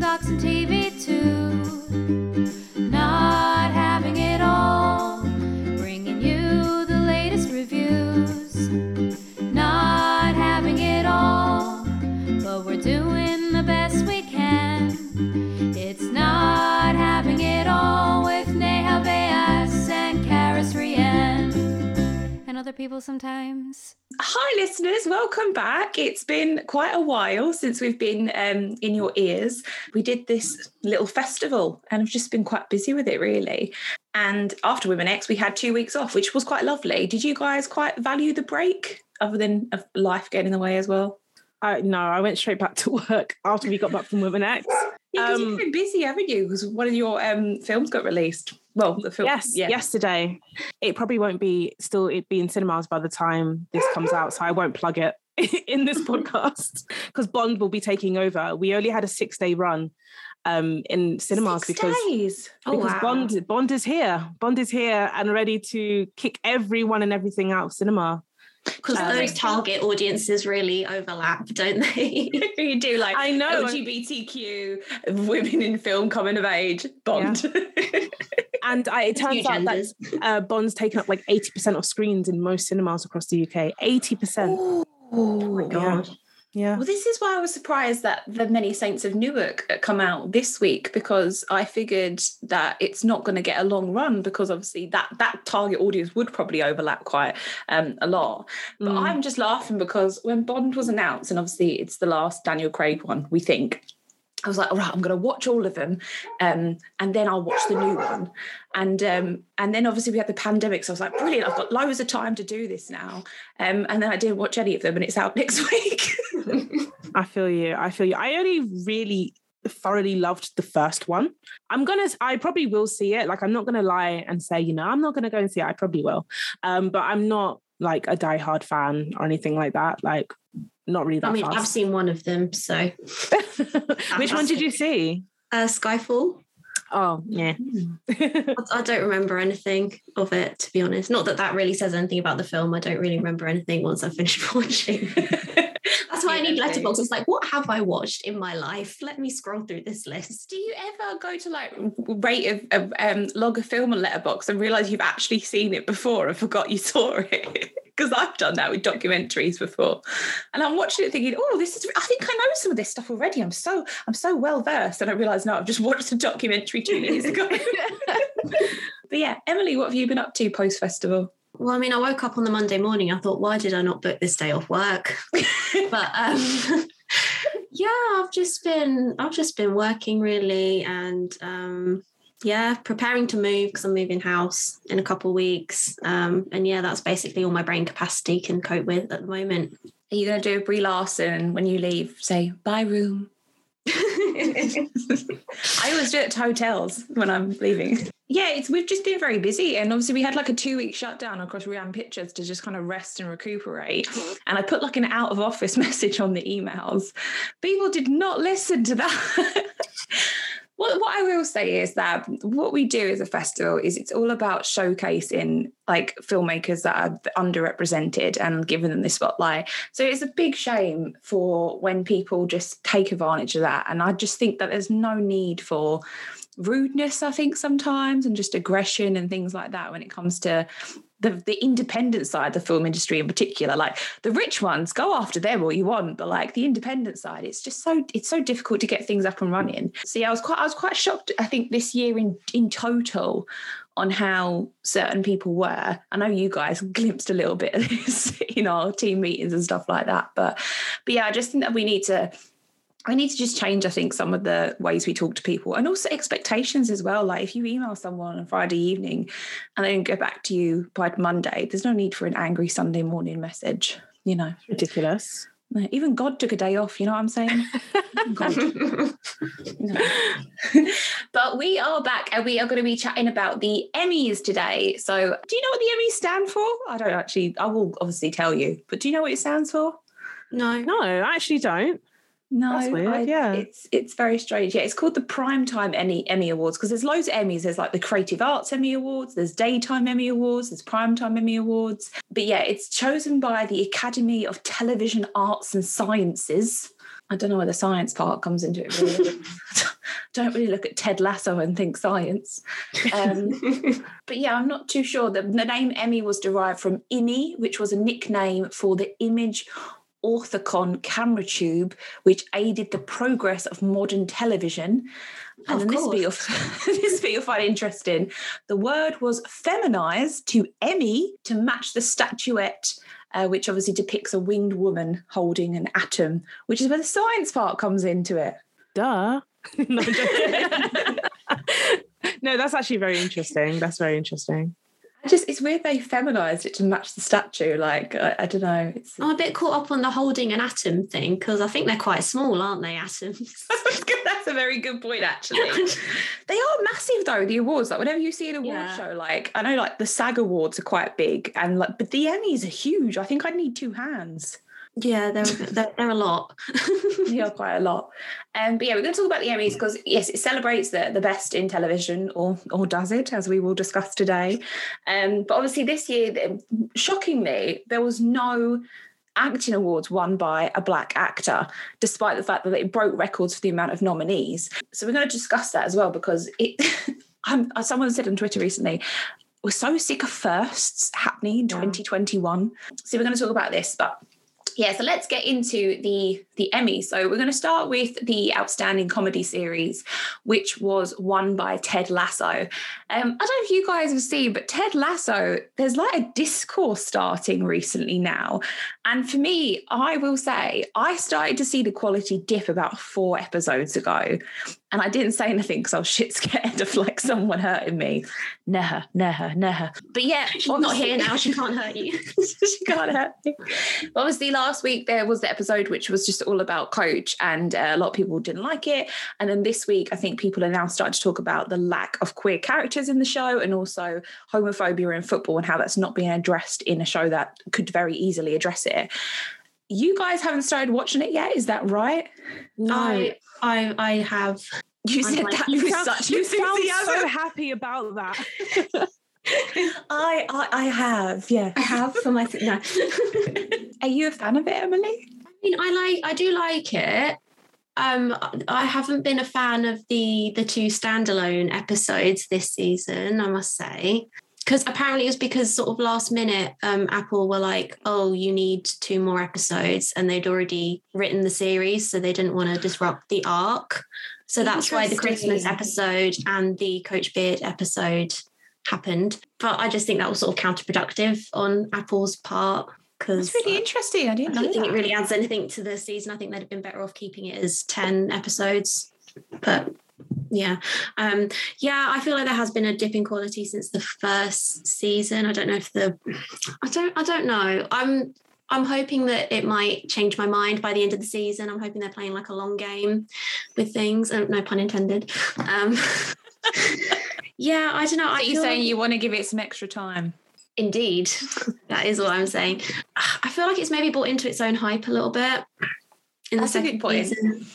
boombox and TV too. Not having it all, bringing you the latest reviews. Not having it all, but we're doing the best we can. It's not having it all with Neha Bayas and Karis Rian. And other people sometimes. Hi, listeners. Welcome back. It's been quite a while since we've been um, in your ears. We did this little festival and I've just been quite busy with it, really. And after Women X, we had two weeks off, which was quite lovely. Did you guys quite value the break, other than life getting in the way as well? I no, I went straight back to work after we got back from Women X. Yeah, because Um, you've been busy, haven't you? Because one of your um, films got released. Well, the film. Yes, yeah. yesterday. It probably won't be still it be in cinemas by the time this comes out, so I won't plug it in this podcast because Bond will be taking over. We only had a six day run um in cinemas Six because. Oh, because wow. Bond Bond is here. Bond is here and ready to kick everyone and everything out of cinema. Because Um, those target audiences really overlap, don't they? you do like I know. LGBTQ women in film coming of age Bond. And I, it Two turns out that uh, Bond's taken up like 80% of screens in most cinemas across the UK. 80%. oh my God. Yeah. Well, this is why I was surprised that the Many Saints of Newark come out this week because I figured that it's not going to get a long run because obviously that that target audience would probably overlap quite um, a lot. But Mm. I'm just laughing because when Bond was announced, and obviously it's the last Daniel Craig one, we think. I was like, all right, I'm going to watch all of them, um, and then I'll watch the new one. And um, and then obviously we had the pandemic, so I was like, brilliant, I've got loads of time to do this now. Um, and then I didn't watch any of them, and it's out next week. I feel you. I feel you. I only really thoroughly loved the first one. I'm gonna I probably will see it. Like I'm not gonna lie and say, you know, I'm not gonna go and see it. I probably will. Um, but I'm not like a diehard fan or anything like that. Like not really that I mean, I've seen one of them. So, Which one did you see? uh, Skyfall. Oh, yeah. I I don't remember anything of it, to be honest. Not that that really says anything about the film. I don't really remember anything once I finished watching. That's why I need Yeah, It's like, what have I watched in my life? Let me scroll through this list. Do you ever go to like rate a, a um, log a film on Letterboxd and realize you've actually seen it before and forgot you saw it? Because I've done that with documentaries before, and I'm watching it thinking, "Oh, this is." I think I know some of this stuff already. I'm so I'm so well versed, and I realise no, I've just watched a documentary two years ago. but yeah, Emily, what have you been up to post festival? Well, I mean, I woke up on the Monday morning. I thought, why did I not book this day off work? but um, yeah, I've just been I've just been working really, and um, yeah, preparing to move because I'm moving house in a couple of weeks. Um, and yeah, that's basically all my brain capacity can cope with at the moment. Are you going to do a Brie Larson when you leave? Say bye room. I always do it to hotels when I'm leaving. Yeah, it's we've just been very busy, and obviously we had like a two week shutdown across Rianne Pictures to just kind of rest and recuperate. And I put like an out of office message on the emails. People did not listen to that. What, what I will say is that what we do as a festival is it's all about showcasing like filmmakers that are underrepresented and giving them the spotlight. So it's a big shame for when people just take advantage of that. And I just think that there's no need for rudeness, I think, sometimes, and just aggression and things like that when it comes to the, the independent side, of the film industry in particular. Like the rich ones, go after them all you want, but like the independent side, it's just so it's so difficult to get things up and running. So yeah, I was quite I was quite shocked. I think this year in in total on how certain people were. I know you guys glimpsed a little bit of this in our team meetings and stuff like that, but but yeah, I just think that we need to I need to just change, I think, some of the ways we talk to people and also expectations as well. Like if you email someone on Friday evening and they don't go back to you by Monday, there's no need for an angry Sunday morning message, you know. Ridiculous. Even God took a day off, you know what I'm saying? But we are back and we are going to be chatting about the Emmys today. So, do you know what the Emmys stand for? I don't actually, I will obviously tell you, but do you know what it stands for? no. No, I actually don't. No, weird, yeah. it's it's very strange. Yeah, it's called the Primetime Emmy Emmy Awards because there's loads of Emmys. There's like the Creative Arts Emmy Awards, there's Daytime Emmy Awards, there's Primetime Emmy Awards. But yeah, it's chosen by the Academy of Television Arts and Sciences. I don't know where the science part comes into it. Really. don't really look at Ted Lasso and think science. Um, but yeah, I'm not too sure. The, the name Emmy was derived from IMI, which was a nickname for the image orthicon camera tube, which aided the progress of modern television. And Of then this bit, course. of, this bit you'll find interesting. The word was feminized to Emmy to match the statuette, uh, which obviously depicts a winged woman holding an atom, which is where the science part comes into it. Duh. no, no, that's actually very interesting. That's very interesting. I just it's weird they feminized it to match the statue. Like I, I don't know. It's I'm a bit caught up on the holding an atom thing because I think they're quite small, aren't they, atoms? that's a very good point, actually. they are massive though. The awards, like whenever you see an award Yeah. show, like I know, like the SAG awards are quite big, and like but the Emmys are huge. I think I'd need two hands. Yeah, they're, they're, they're a lot. yeah, quite a lot. Um, but yeah, we're going to talk about the Emmys because yes, it celebrates the, the best in television, or or does it, as we will discuss today. Um, but obviously this year, shockingly, there was no acting awards won by a black actor, despite the fact that it broke records for the amount of nominees. So we're going to discuss that as well because it. I'm, someone said on Twitter recently. We're so sick of firsts happening in Yeah. 2021. So we're going to talk about this, but yeah, so let's get into the the Emmy. So we're going to start with the outstanding comedy series, which was won by Ted Lasso. Um, I don't know if you guys have seen, but Ted Lasso, there's like a discourse starting recently now, and for me, I will say I started to see the quality dip about four episodes ago, and I didn't say anything because I was shit scared of like someone hurting me. Never, never, never. But yeah, She's not here now. She can't hurt you. she can't hurt me. But Obviously, last week there was the episode which was just all about Coach, and uh, a lot of people didn't like it. And then this week, I think people are now starting to talk about the lack of queer characters in the show, and also homophobia in football, and how that's not being addressed in a show that could very easily address it. You guys haven't started watching it yet, is that right? No. I, I, I have. You said like, that you with sound, such you sound so happy about that. I, I, I have, yeah. I have for my no. Are you a fan of it, Emily? I mean, I like, I do like it. Um, I haven't been a fan of the the two standalone episodes this season. I must say, because apparently it was because sort of last minute, um, Apple were like, "Oh, you need two more episodes," and they'd already written the series, so they didn't want to disrupt the arc. So that's why the Christmas episode and the Coach Beard episode happened. But I just think that was sort of counterproductive on Apple's part because it's really interesting. I I didn't know don't think that. it really adds anything to the season. I think they'd have been better off keeping it as 10 episodes. But yeah. Um yeah, I feel like there has been a dip in quality since the first season. I don't know if the I don't I don't know. I'm I'm hoping that it might change my mind by the end of the season. I'm hoping they're playing like a long game with things. Um, no pun intended. Um yeah, I don't know. I Are you saying like- you want to give it some extra time? Indeed, that is what I'm saying. I feel like it's maybe bought into its own hype a little bit. In That's a the good second point. season.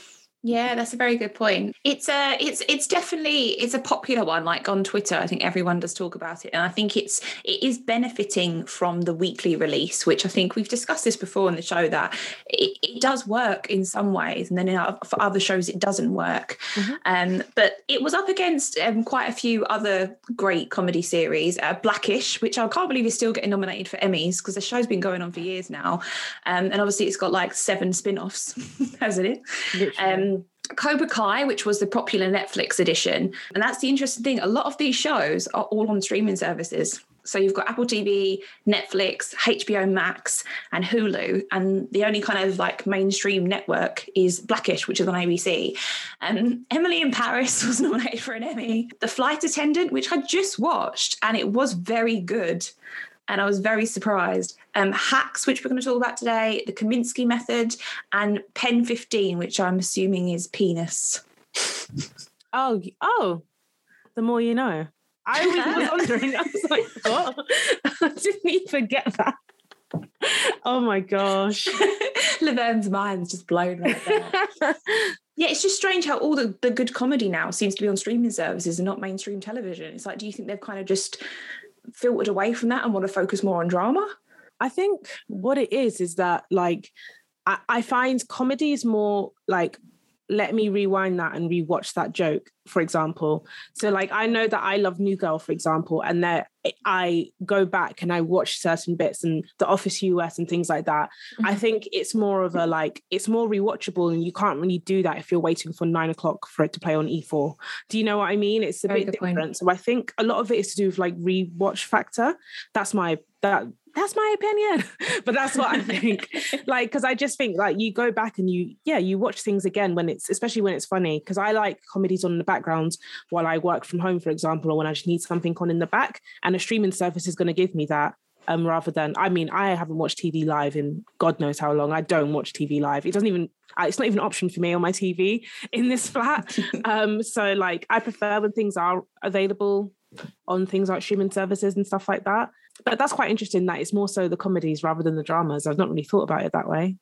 Yeah, that's a very good point. It's a it's it's definitely it's a popular one. Like on Twitter, I think everyone does talk about it, and I think it's it is benefiting from the weekly release, which I think we've discussed this before on the show that it, it does work in some ways, and then in, oth- for other shows it doesn't work. Mhm. Um, but it was up against um, quite a few other great comedy series, uh, Blackish, which I can't believe is still getting nominated for Emmys because the show's been going on for years now, um, and obviously it's got like seven spin-offs, hasn't it? Cobra Kai, which was the popular Netflix edition. And that's the interesting thing. A lot of these shows are all on streaming services. So you've got Apple TV, Netflix, HBO Max, and Hulu. And the only kind of like mainstream network is Blackish, which is on ABC. Um, Emily in Paris was nominated for an Emmy. The Flight Attendant, which I just watched, and it was very good. And I was very surprised. Um, Hacks, which we're going to talk about today, the Kominsky Method, and Pen 15, which I'm assuming is penis. oh, oh, the more you know. I was wondering. I was like, what? I didn't even get that. Oh my gosh. Laverne's mind's just blown right there. yeah, it's just strange how all the, the good comedy now seems to be on streaming services and not mainstream television. It's like, do you think they've kind of just filtered away from that and want to focus more on drama? I think what it is is that like I, I find comedy is more like let me rewind that and rewatch that joke for example. So like i know that i love new girl for example and that i go back and i watch certain bits and the office us and things like that. Mm-hmm. i think it's more of a like it's more rewatchable and you can't really do that if you're waiting for nine o'clock for it to play on e4 do you know what i mean? It's a Very bit different point. so i think a lot of it is to do with like rewatch factor. That's my that that's my opinion but that's what i think like because i just think like you go back and you yeah you watch things again when it's especially when it's funny because i like comedies on in the background while i work from home for example or when i just need something on in the back and a streaming service is going to give me that um, rather than I mean I haven't watched TV live in God knows how long. I don't watch TV live. It doesn't even it's not even an option for me on my TV in this flat. um, so like I prefer when things are available on things like streaming services and stuff like that but that's quite interesting that it's more so the comedies rather than the dramas. I've not really thought about it that way.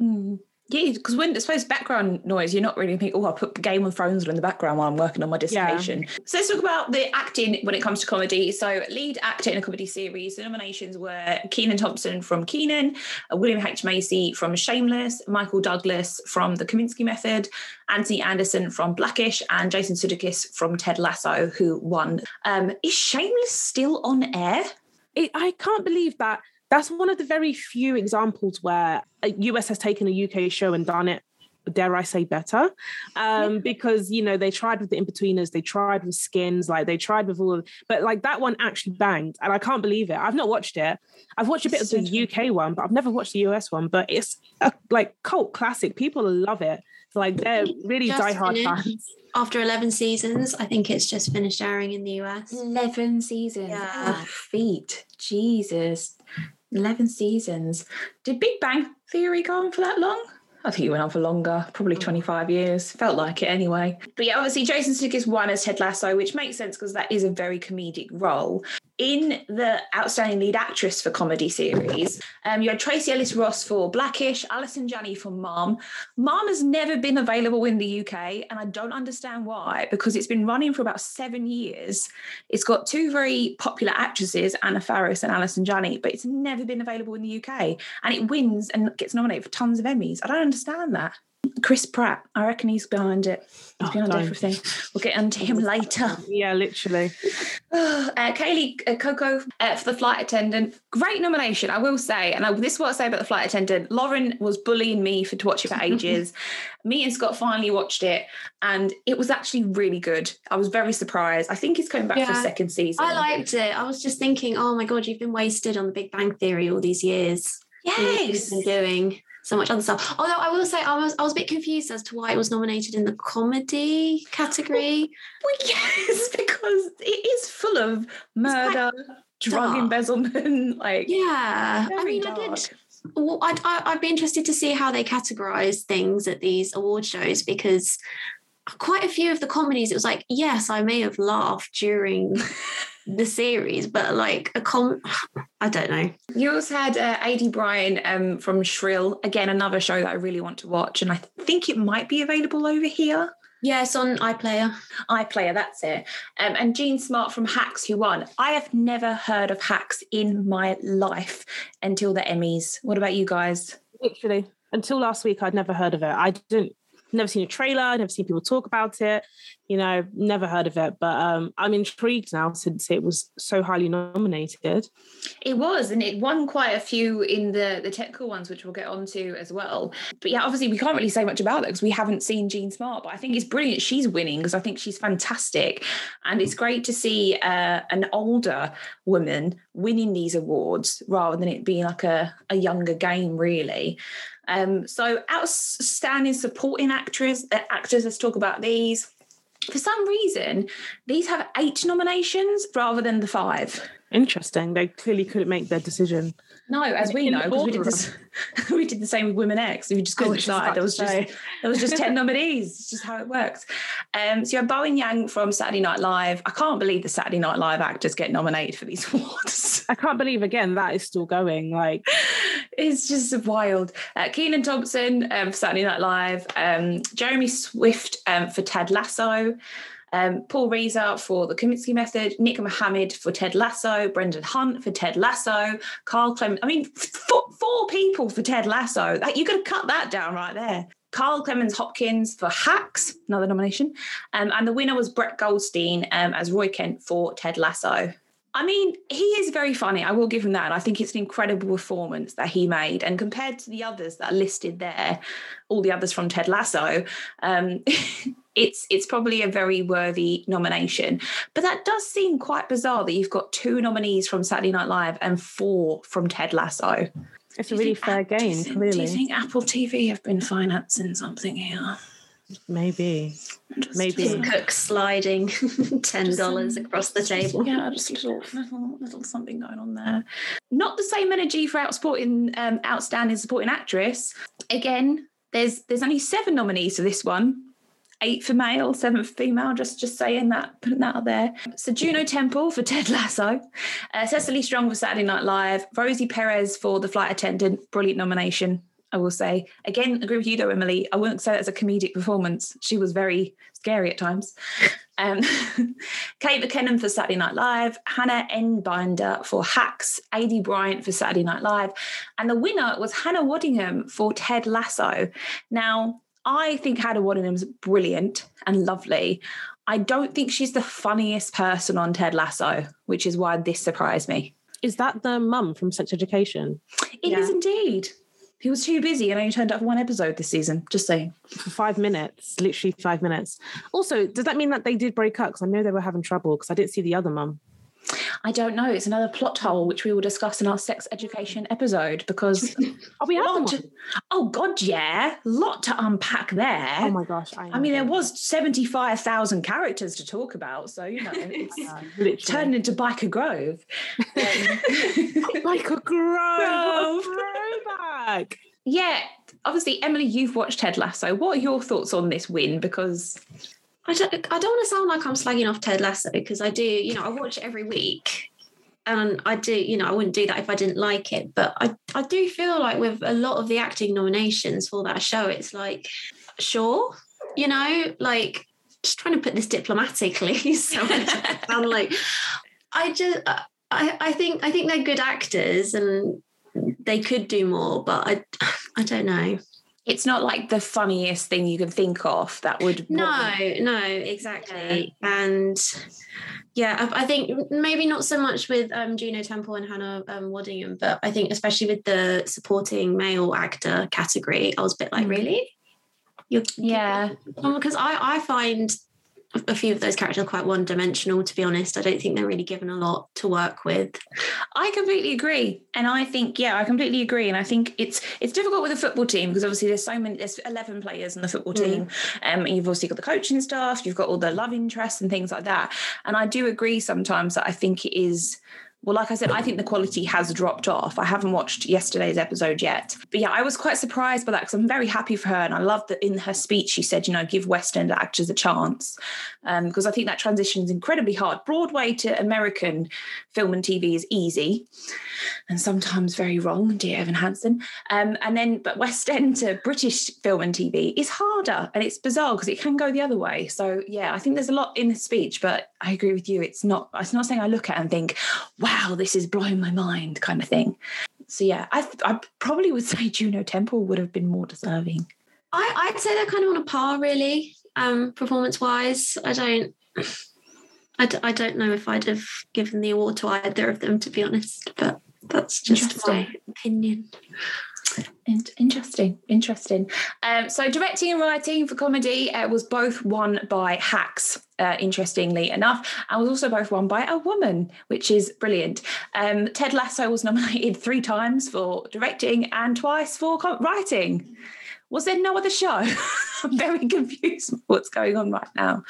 Mm. Yeah, because when I suppose background noise, you're not really thinking, oh, I'll put Game of Thrones in the background while I'm working on my dissertation. Yeah. So let's talk about the acting when it comes to comedy. So lead actor in a comedy series, the nominations were Kenan Thompson from Kenan, uh, William H. Macy from Shameless, Michael Douglas from The Kominsky Method, Anthony Anderson from Blackish, and Jason Sudeikis from Ted Lasso, who won. Um, is Shameless still on air? It, I can't believe that that's one of the very few examples where a US has taken a UK show and done it dare I say better. Um, yeah. because you know they tried with the in-betweeners they tried with skins like they tried with all of but like that one actually banged and I can't believe it. I've not watched it. I've watched a bit of the UK one but I've never watched the US one but it's a like cult classic. People love it like they're really diehard fans after 11 seasons. I think it's just finished airing in the US. 11 seasons. Yeah. Feet. Jesus. 11 seasons. Did Big Bang Theory go on for that long? I think it went on for longer, probably mm. 25 years. Felt like it anyway. But yeah, obviously Jason Sudeikis won as Ted Lasso, which makes sense because that is a very comedic role in the outstanding lead actress for comedy series, um, you had Tracee Ellis Ross for Blackish, Allison Janney for Mom. Mom has never been available in the UK, and I don't understand why, because it's been running for about seven years. It's got two very popular actresses, Anna Faris and Allison Janney, but it's never been available in the UK. And it wins and gets nominated for tons of Emmys. I don't understand that. Chris Pratt, I reckon he's behind it. He's oh, behind don't. everything. We'll get onto him later. Yeah, literally. uh, Kaley uh, Cuoco uh, for the flight attendant. Great nomination, I will say. And I, this is what I say about the flight attendant. Lauren was bullying me for to watch it for ages. me and Scott finally watched it, and it was actually really good. I was very surprised. I think he's coming back yeah, for a second season. I liked it. I was just thinking, oh my god, you've been wasted on the Big Bang Theory all these years. Yes, been doing so much other stuff. Although I will say I was I was a bit confused as to why it was nominated in the comedy category. Well, yes, because it is full of murder, drug dark. embezzlement, like yeah. I mean, dark. I did. Well, I'd I'd be interested to see how they categorize things at these award shows because quite a few of the comedies it was like yes I may have laughed during the series, but like a com, I don't know. You also had uh, Aidy Bryant um, from Shrill, again another show that I really want to watch, and I think it might be available over here. Yes, on iPlayer. iPlayer, that's it. Um, and Jean Smart from Hacks, who won. I have never heard of Hacks in my life until the Emmys. What about you guys? Literally, until last week, I'd never heard of it. I didn't never seen a trailer, never seen people talk about it, you know, never heard of it. But um, I'm intrigued now since it was so highly nominated. It was, and it won quite a few in the the technical ones, which we'll get onto as well. But yeah, obviously we can't really say much about it because we haven't seen Jean Smart. But I think it's brilliant she's winning because I think she's fantastic, and it's great to see uh, an older woman winning these awards rather than it being like a, a younger game, really. Um, so outstanding supporting actress, uh, actors. Let's talk about these. For some reason, these have eight nominations rather than the five. Interesting. They clearly couldn't make their decision. No, as we know, because we did this, we did the same with Women X. We just go inside, there was just there was just ten nominees. It's just how it works. Um, so you have Bowen Yang from Saturday Night Live. I can't believe the Saturday Night Live actors get nominated for these awards. I can't believe again that is still going. Like it's just wild. Uh, Kenan Thompson um, for Saturday Night Live. Um, Jeremy Swift um, for Ted Lasso. Um, Paul Reiser for the Kominsky Method, Nick Mohammed for Ted Lasso, Brendan Hunt for Ted Lasso, Carl Clement. I mean, four, four people for Ted Lasso. That you could have cut that down right there. Carl Clemons Hopkins for Hacks, another nomination, um, and the winner was Brett Goldstein um, as Roy Kent for Ted Lasso. I mean, he is very funny. I will give him that. And I think it's an incredible performance that he made. And compared to the others that are listed there, all the others from Ted Lasso, um, it's it's probably a very worthy nomination. But that does seem quite bizarre that you've got two nominees from Saturday Night Live and four from Ted Lasso. It's a really fair game, clearly. Do you think Apple TV have been financing something here? Maybe. Just- Maybe. just- Tim Cook sliding ten dollars across the table. Yeah, just a little, little, little something going on there. Not the same energy for outsporting, um, outstanding supporting actress. Again, there's there's only seven nominees for this one. Eight for male, seven for female. Just just saying that, putting that out there. So Juno Temple for Ted Lasso, uh, Cecily Strong for Saturday Night Live, Rosie Perez for The Flight Attendant. Brilliant nomination. I will say. Again, agree with you though, Emily. I wouldn't say that's a comedic performance. She was very scary at times. Um, Kate McKinnon for Saturday Night Live, Hannah Einbinder for Hacks, Aidy Bryant for Saturday Night Live, and the winner was Hannah Waddingham for Ted Lasso. Now, I think Hannah Waddingham's brilliant and lovely. I don't think she's the funniest person on Ted Lasso, which is why this surprised me. Is that the mum from Sex Education? It is Yeah. indeed. He was too busy and only turned up for one episode this season. Just saying. For five minutes, literally five minutes. Also, does that mean that they did break up? Because I know they were having trouble because I didn't see the other mum. I don't know. It's another plot hole which we will discuss in our sex education episode because Oh, we lot one. to- oh god, yeah, lot to unpack there. Oh my gosh. I, I mean, there was seventy-five thousand characters to talk about, so you know, it's turned into Byker Grove. Um, grove. Grove. Throwback. yeah, obviously, Emily, you've watched Ted Lasso. What are your thoughts on this win? Because I don't, I don't want to sound like I'm slagging off Ted Lasso because I do, you know, I watch it every week. And I do, you know, I wouldn't do that if I didn't like it. But I, I do feel like with a lot of the acting nominations for that show, it's like, sure, you know, like just trying to put this diplomatically. So I don't sound like I just I, I think I think they're good actors and they could do more, but I I don't know. It's not like the funniest thing you can think of that would No, no, exactly. And yeah, I, I think maybe not so much with um, Juno Temple and Hannah um, Waddingham, but I think especially with the supporting male actor category, I was a bit like, Mm. really? You're, Yeah. because I, I find a few of those characters are quite one dimensional, to be honest. I don't think they're really given a lot to work with. I completely agree, and I think yeah, I completely agree, and I think it's it's difficult with a football team because obviously there's so many, there's eleven players in the football Mm. team, um, and you've obviously got the coaching staff, you've got all the love interests and things like that, and I do agree sometimes that I think it is. Well, like I said, I think the quality has dropped off. I haven't watched yesterday's episode yet. But yeah, I was quite surprised by that because I'm very happy for her. And I love that in her speech, she said, you know, give West End actors a chance. Um, because I think that transition is incredibly hard. Broadway to American film and TV is easy and sometimes very wrong, dear Evan Hansen. Um, and then, but West End to British film and TV is harder, and it's bizarre because it can go the other way. So yeah, I think there's a lot in the speech, but I agree with you. It's not. It's not saying I look at and think, "Wow, this is blowing my mind," kind of thing. So yeah, I I probably would say Juno Temple would have been more deserving. I, I'd say they're kind of on a par, really, um, performance wise. I don't. I, d- I don't know if I'd have given the award to either of them, to be honest, but that's just my opinion. In- Interesting, interesting. Um, so directing and writing for comedy uh, was both won by Hacks. Uh, interestingly enough, and was also both won by a woman, which is brilliant. Um, Ted Lasso was nominated three times for directing and twice for co- writing. Was there no other show? I'm very confused what's going on right now.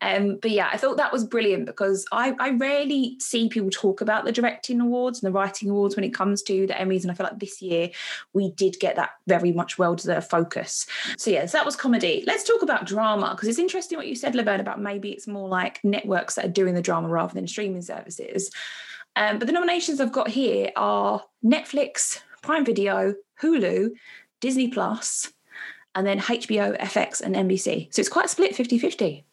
Um, but yeah, I thought that was brilliant because I, I rarely see people talk about the directing awards and the writing awards when it comes to the Emmys. And I feel like this year we did get that very much well deserved focus. So, yes, that was comedy. Let's talk about drama because it's interesting what you said, Laverne, about maybe it's more like networks that are doing the drama rather than streaming services. Um, but the nominations I've got here are Netflix, Prime Video, Hulu, Disney Plus, and then HBO, FX, and NBC. So it's quite split 50 50.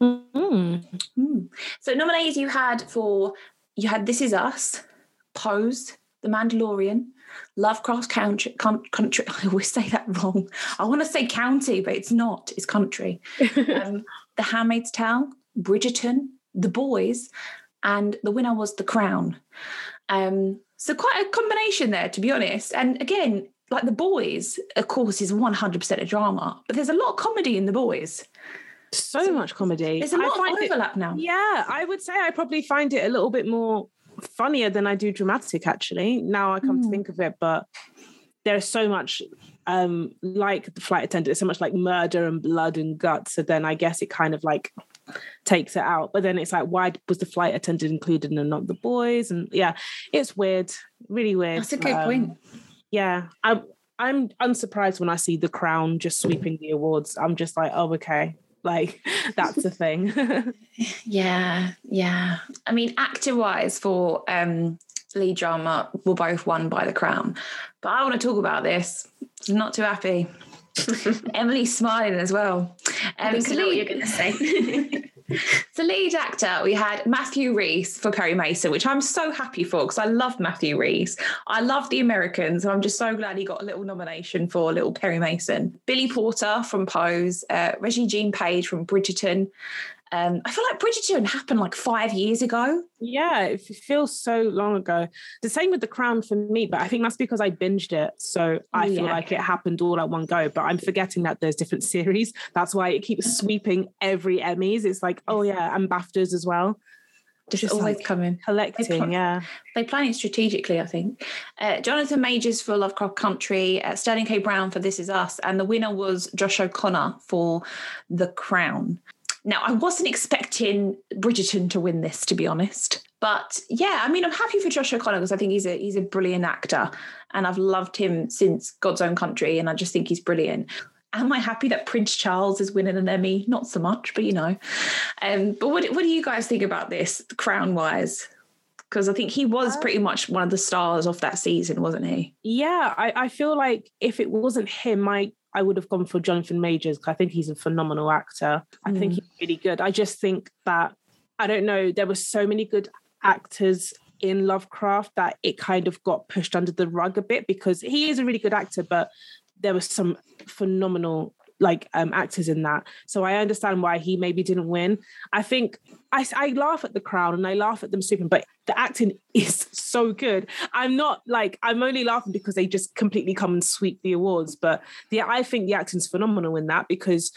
Mm. Hmm. So nominees you had for you had This Is Us, Pose, The Mandalorian, Lovecraft Country, country. I always say that wrong. I want to say county, but it's not. It's country. um, the Handmaid's Tale, Bridgerton, The Boys, and the winner was The Crown. Um, so quite a combination there, to be honest. And again, like The Boys, of course, is 100% a drama, but there's a lot of comedy in The Boys. So, so much comedy. There's a lot of overlap it, now. Yeah, I would say I probably find it a little bit more funnier than I do dramatic, actually. Now I come mm. to hmm. think of it, but there's so much um like the flight attendant, there's so much like murder and blood and guts. So then I guess it kind of like takes it out. But then it's like, why was the flight attendant included and not the boys? And yeah, it's weird, really weird. That's a good um, point. Yeah, I'm I'm unsurprised when I see the crown just sweeping the awards. I'm just like, oh, okay, like that's the thing. yeah, yeah. I mean, actor wise for um lead drama were both won by the crown. But I want to talk about this. I'm not too happy. Emily's smiling as well. Um, I think so I know lead, what you're going to say. so lead actor, we had Matthew Rhys for Perry Mason, which I'm so happy for because I love Matthew Rhys. I love the Americans, and I'm just so glad he got a little nomination for little Perry Mason. Billy Porter from Pose, uh, Regé-Jean Page from Bridgerton, um, I feel like Bridgerton happened like five years ago. Yeah, it feels so long ago. The same with The Crown for me, but I think that's because I binged it. So I feel like it happened all at one go. But I'm forgetting that there's different series. That's why it keeps sweeping every Emmys. It's like, oh yeah, and BAFTAs as well. Just, just always like coming collecting they pl- yeah they plan it strategically i think uh, jonathan majors for lovecraft country uh, sterling k brown for this is us and the winner was josh o'connor for the crown now, I wasn't expecting Bridgerton to win this, to be honest. But yeah, I mean, I'm happy for Josh O'Connor because I think he's a he's a brilliant actor, and I've loved him since God's Own Country, and I just think he's brilliant. Am I happy that Prince Charles is winning an Emmy? Not so much, but you know. Um, but what what do you guys think about this, crown wise? Because I think he was pretty much one of the stars of that season, wasn't he? Yeah, I, I feel like if it wasn't him, my I would have gone for Jonathan Majors because I think he's a phenomenal actor. I think mm. he's really good. I just think that I don't know, there were so many good actors in Lovecraft that it kind of got pushed under the rug a bit because he is a really good actor, but there were some phenomenal like um, actors in that. So I understand why he maybe didn't win. I think I, I laugh at the Crown and I laugh at them sleeping, but the acting is so good. I'm not like I'm only laughing because they just completely come and sweep the awards. But yeah, I think the acting's phenomenal in that because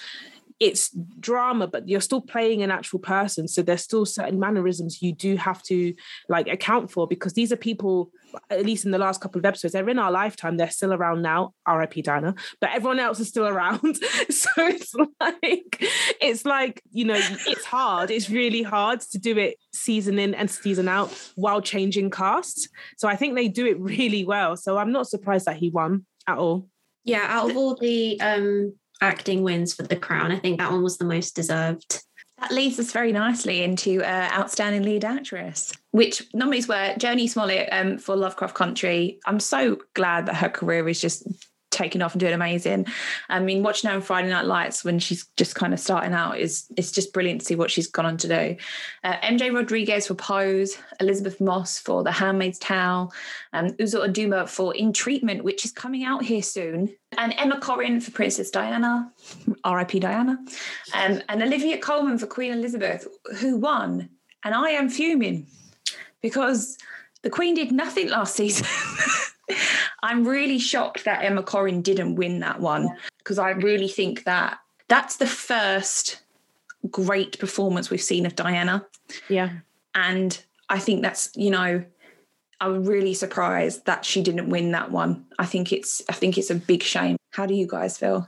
it's drama, but you're still playing an actual person. So there's still certain mannerisms you do have to like account for because these are people, at least in the last couple of episodes, they're in our lifetime. They're still around now, RIP Diana, but everyone else is still around. so it's like, it's like, you know, it's hard. It's really hard to do it season in and season out while changing casts. So I think they do it really well. So I'm not surprised that he won at all. Yeah, out of all the um acting wins for the crown. I think that one was the most deserved. That leads us very nicely into uh, outstanding lead actress, which nominees were Jurnee Smollett um, for Lovecraft Country. I'm so glad that her career is just taking off and doing amazing. I mean, watching her on Friday Night Lights when she's just kind of starting out is it's just brilliant to see what she's gone on to do. Uh, MJ Rodriguez for Pose, Elisabeth Moss for The Handmaid's Tale, um, Uzo Aduba for In Treatment, which is coming out here soon, and Emma Corrin for Princess Diana, R.I.P. Diana, um, and Olivia Colman for Queen Elizabeth, who won. And I am fuming because the Queen did nothing last season. I'm really shocked that Emma Corrin didn't win that one because I really think that that's the first great performance we've seen of Diana. Yeah. And I think that's, you know, I'm really surprised that she didn't win that one. I think it's I think it's a big shame. How do you guys feel?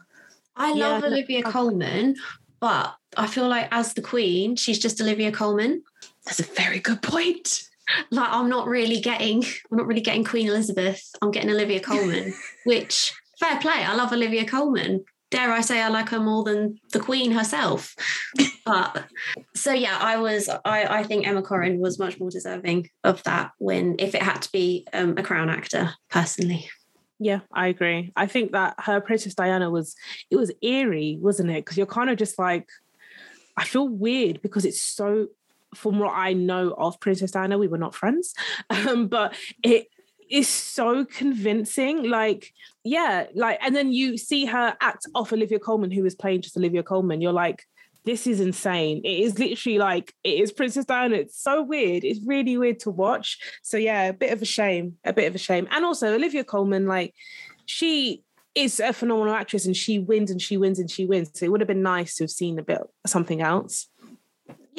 I love yeah. Olivia Colman, but I feel like as the queen, she's just Olivia Colman. That's a very good point like I'm not really getting I'm not really getting Queen Elizabeth. I'm getting Olivia Colman, which fair play. I love Olivia Colman. Dare I say I like her more than the Queen herself. but so yeah, I was I I think Emma Corrin was much more deserving of that win if it had to be um, a crown actor personally. Yeah, I agree. I think that her Princess Diana was it was eerie, wasn't it? Because you're kind of just like I feel weird because it's so from what I know of Princess Diana, we were not friends, um, but it is so convincing. Like, yeah, like, and then you see her act off Olivia Colman, who is playing just Olivia Colman. You're like, this is insane. It is literally like it is Princess Diana. It's so weird. It's really weird to watch. So yeah, a bit of a shame. A bit of a shame. And also Olivia Colman, like she is a phenomenal actress and she wins and she wins and she wins. So it would have been nice to have seen a bit something else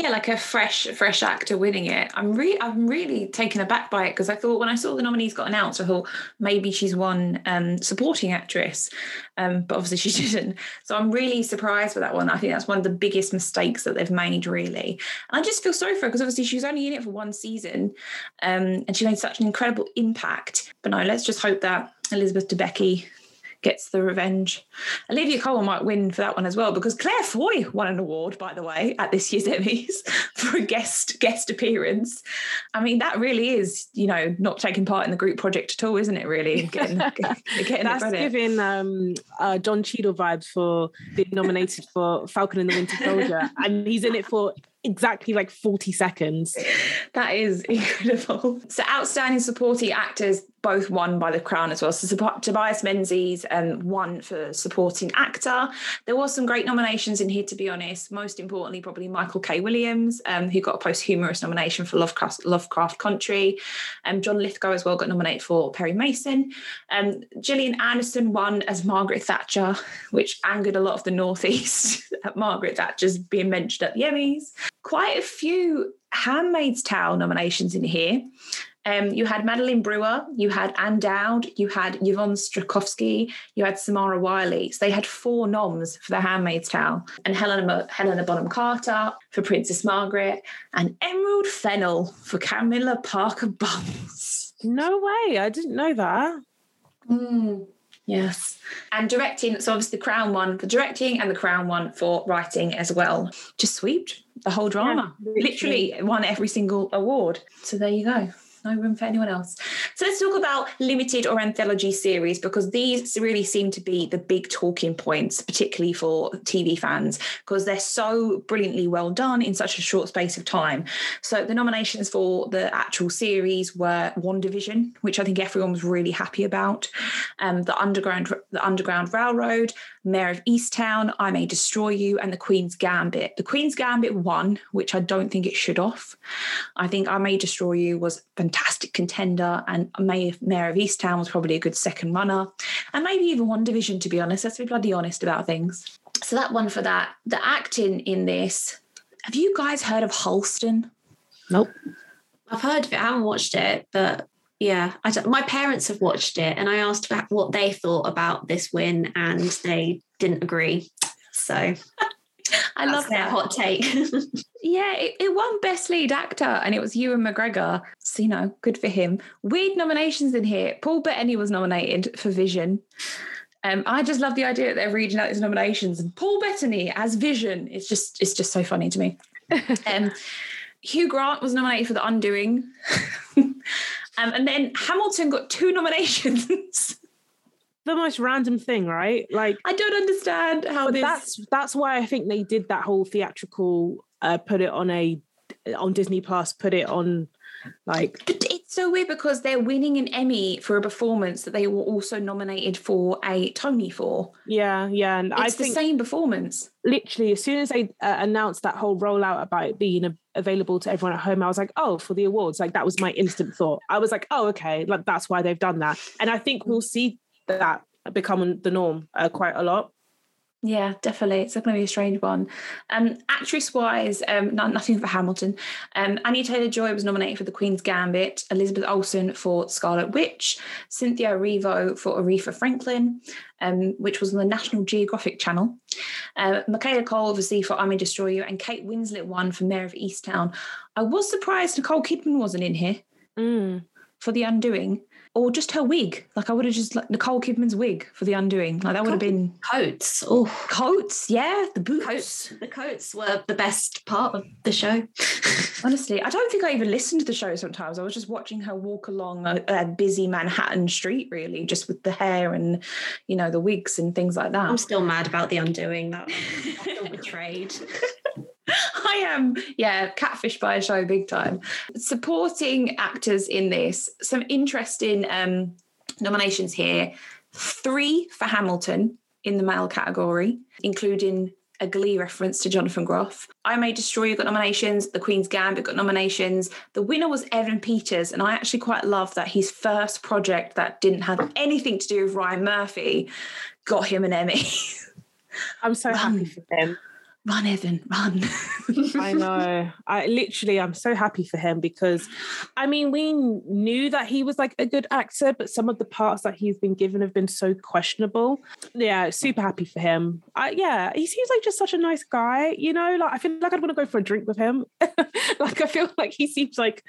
yeah, like a fresh, fresh actor winning it. I'm really, I'm really taken aback by it because I thought when I saw the nominees got announced, I thought maybe she's won um, supporting actress, um, but obviously she didn't. So I'm really surprised with that one. I think that's one of the biggest mistakes that they've made, really. And I just feel sorry for her because obviously she was only in it for one season, um, and she made such an incredible impact. But no, let's just hope that Elizabeth Debicki gets the revenge. Olivia Colman might win for that one as well because Claire Foy won an award, by the way, at this year's Emmys for a guest guest appearance. I mean, that really is, you know, not taking part in the group project at all, isn't it? Really, getting, getting that's giving um, uh, Don Cheadle vibes for being nominated for Falcon and the Winter Soldier, and he's in it for exactly like 40 seconds. That is incredible. So, outstanding supporting actors both won by the Crown as well. So, Tobias Menzies um, won for supporting actor. There was some great nominations in here, to be honest. Most importantly, probably Michael K. Williams, um, who got a posthumous nomination for Lovecraft, Lovecraft Country. Um, John Lithgow as well got nominated for Perry Mason. Um, Gillian Anderson won as Margaret Thatcher, which angered a lot of the Northeast at Margaret Thatcher's being mentioned at the Emmys quite a few Handmaid's Tale nominations in here. Um, you had Madeline Brewer, you had Ann Dowd, you had Yvonne Strahovski, you had Samira Wiley. So they had four noms for The Handmaid's Tale, and Helena, Helena Bonham Carter for Princess Margaret, and Emerald Fennell for Camilla Parker Bowles. No way, I didn't know that. Mm. Yes. And directing, so obviously the Crown won for directing and the Crown won for writing as well. Just swept the whole drama. Yeah, literally. literally won every single award. So there you go no room for anyone else. So let's talk about limited or anthology series because these really seem to be the big talking points, particularly for TV fans, because they're so brilliantly well done in such a short space of time. So the nominations for the actual series were WandaVision, which I think everyone was really happy about, um, the Underground, the Underground Railroad, Mare of Easttown, I May Destroy You, and The Queen's Gambit. The Queen's Gambit won, which I don't think it should off. I think I May Destroy You was a fantastic contender, and Mare of Easttown was probably a good second runner, and maybe even WandaVision, to be honest. Let's be bloody honest about things. So that one for that. The acting in this. Have you guys heard of Halston? Nope. I've heard of it. I haven't watched it, but yeah, my parents have watched it, and I asked what they thought about this win, and they didn't agree. So I love their that. hot take. yeah, it, it, won Best Lead Actor, and it was Ewan McGregor. So you know, good for him. Weird nominations in here. Paul Bettany was nominated for Vision. Um, I just love the idea that they're reading out these nominations, and Paul Bettany as Vision. It's just, it's just so funny to me. um, Hugh Grant was nominated for The Undoing. Um, and then Hamilton got two nominations. the most random thing, right? Like I don't understand how this. That's that's why I think they did that whole theatrical. Uh, put it on a on Disney Plus. Put it on like. So weird because they're winning an Emmy for a performance that they were also nominated for a Tony for. Yeah, yeah, and it's I the same performance. Literally, as soon as they uh, announced that whole rollout about it being available to everyone at home, I was like, oh, for the awards. Like that was my instant thought. I was like, oh, okay, like that's why they've done that. And I think we'll see that become the norm uh, quite a lot. Yeah, definitely. It's going to be a strange one. Um, actress wise, um, not, nothing for Hamilton. Um, Anya Taylor Joy was nominated for The Queen's Gambit, Elizabeth Olsen for Scarlet Witch, Cynthia Erivo for Aretha Franklin, um, which was on the National Geographic Channel, uh, Michaela Coel, obviously, for I May Destroy You, and Kate Winslet won for Mare of Easttown. I was surprised Nicole Kidman wasn't in here mm. for The Undoing or just her wig. Like I would have just like Nicole Kidman's wig for the undoing. Like that would have been coats. Oh, coats. Yeah, the boots. Coats. The coats were the best part of the show. Honestly, I don't think I even listened to the show. Sometimes I was just watching her walk along a, a, busy Manhattan street, really, just with the hair and you know the wigs and things like that. I'm still mad about the undoing. That I feel betrayed. I am, yeah, catfish by a show big time. Supporting actors in this, some interesting um, nominations here. Three for Hamilton in the male category, including a Glee reference to Jonathan Groff. I May Destroy You got nominations. The Queen's Gambit got nominations. The winner was Evan Peters, and I actually quite love that his first project that didn't have anything to do with Ryan Murphy got him an Emmy. I'm so happy for him. Run, Evan, run. I know. I literally, I'm so happy for him because, I mean, we knew that he was like a good actor, but some of the parts that he's been given have been so questionable. Yeah, super happy for him. I, yeah, he seems like just such a nice guy. You know, like I feel like I'd want to go for a drink with him. like I feel like he seems like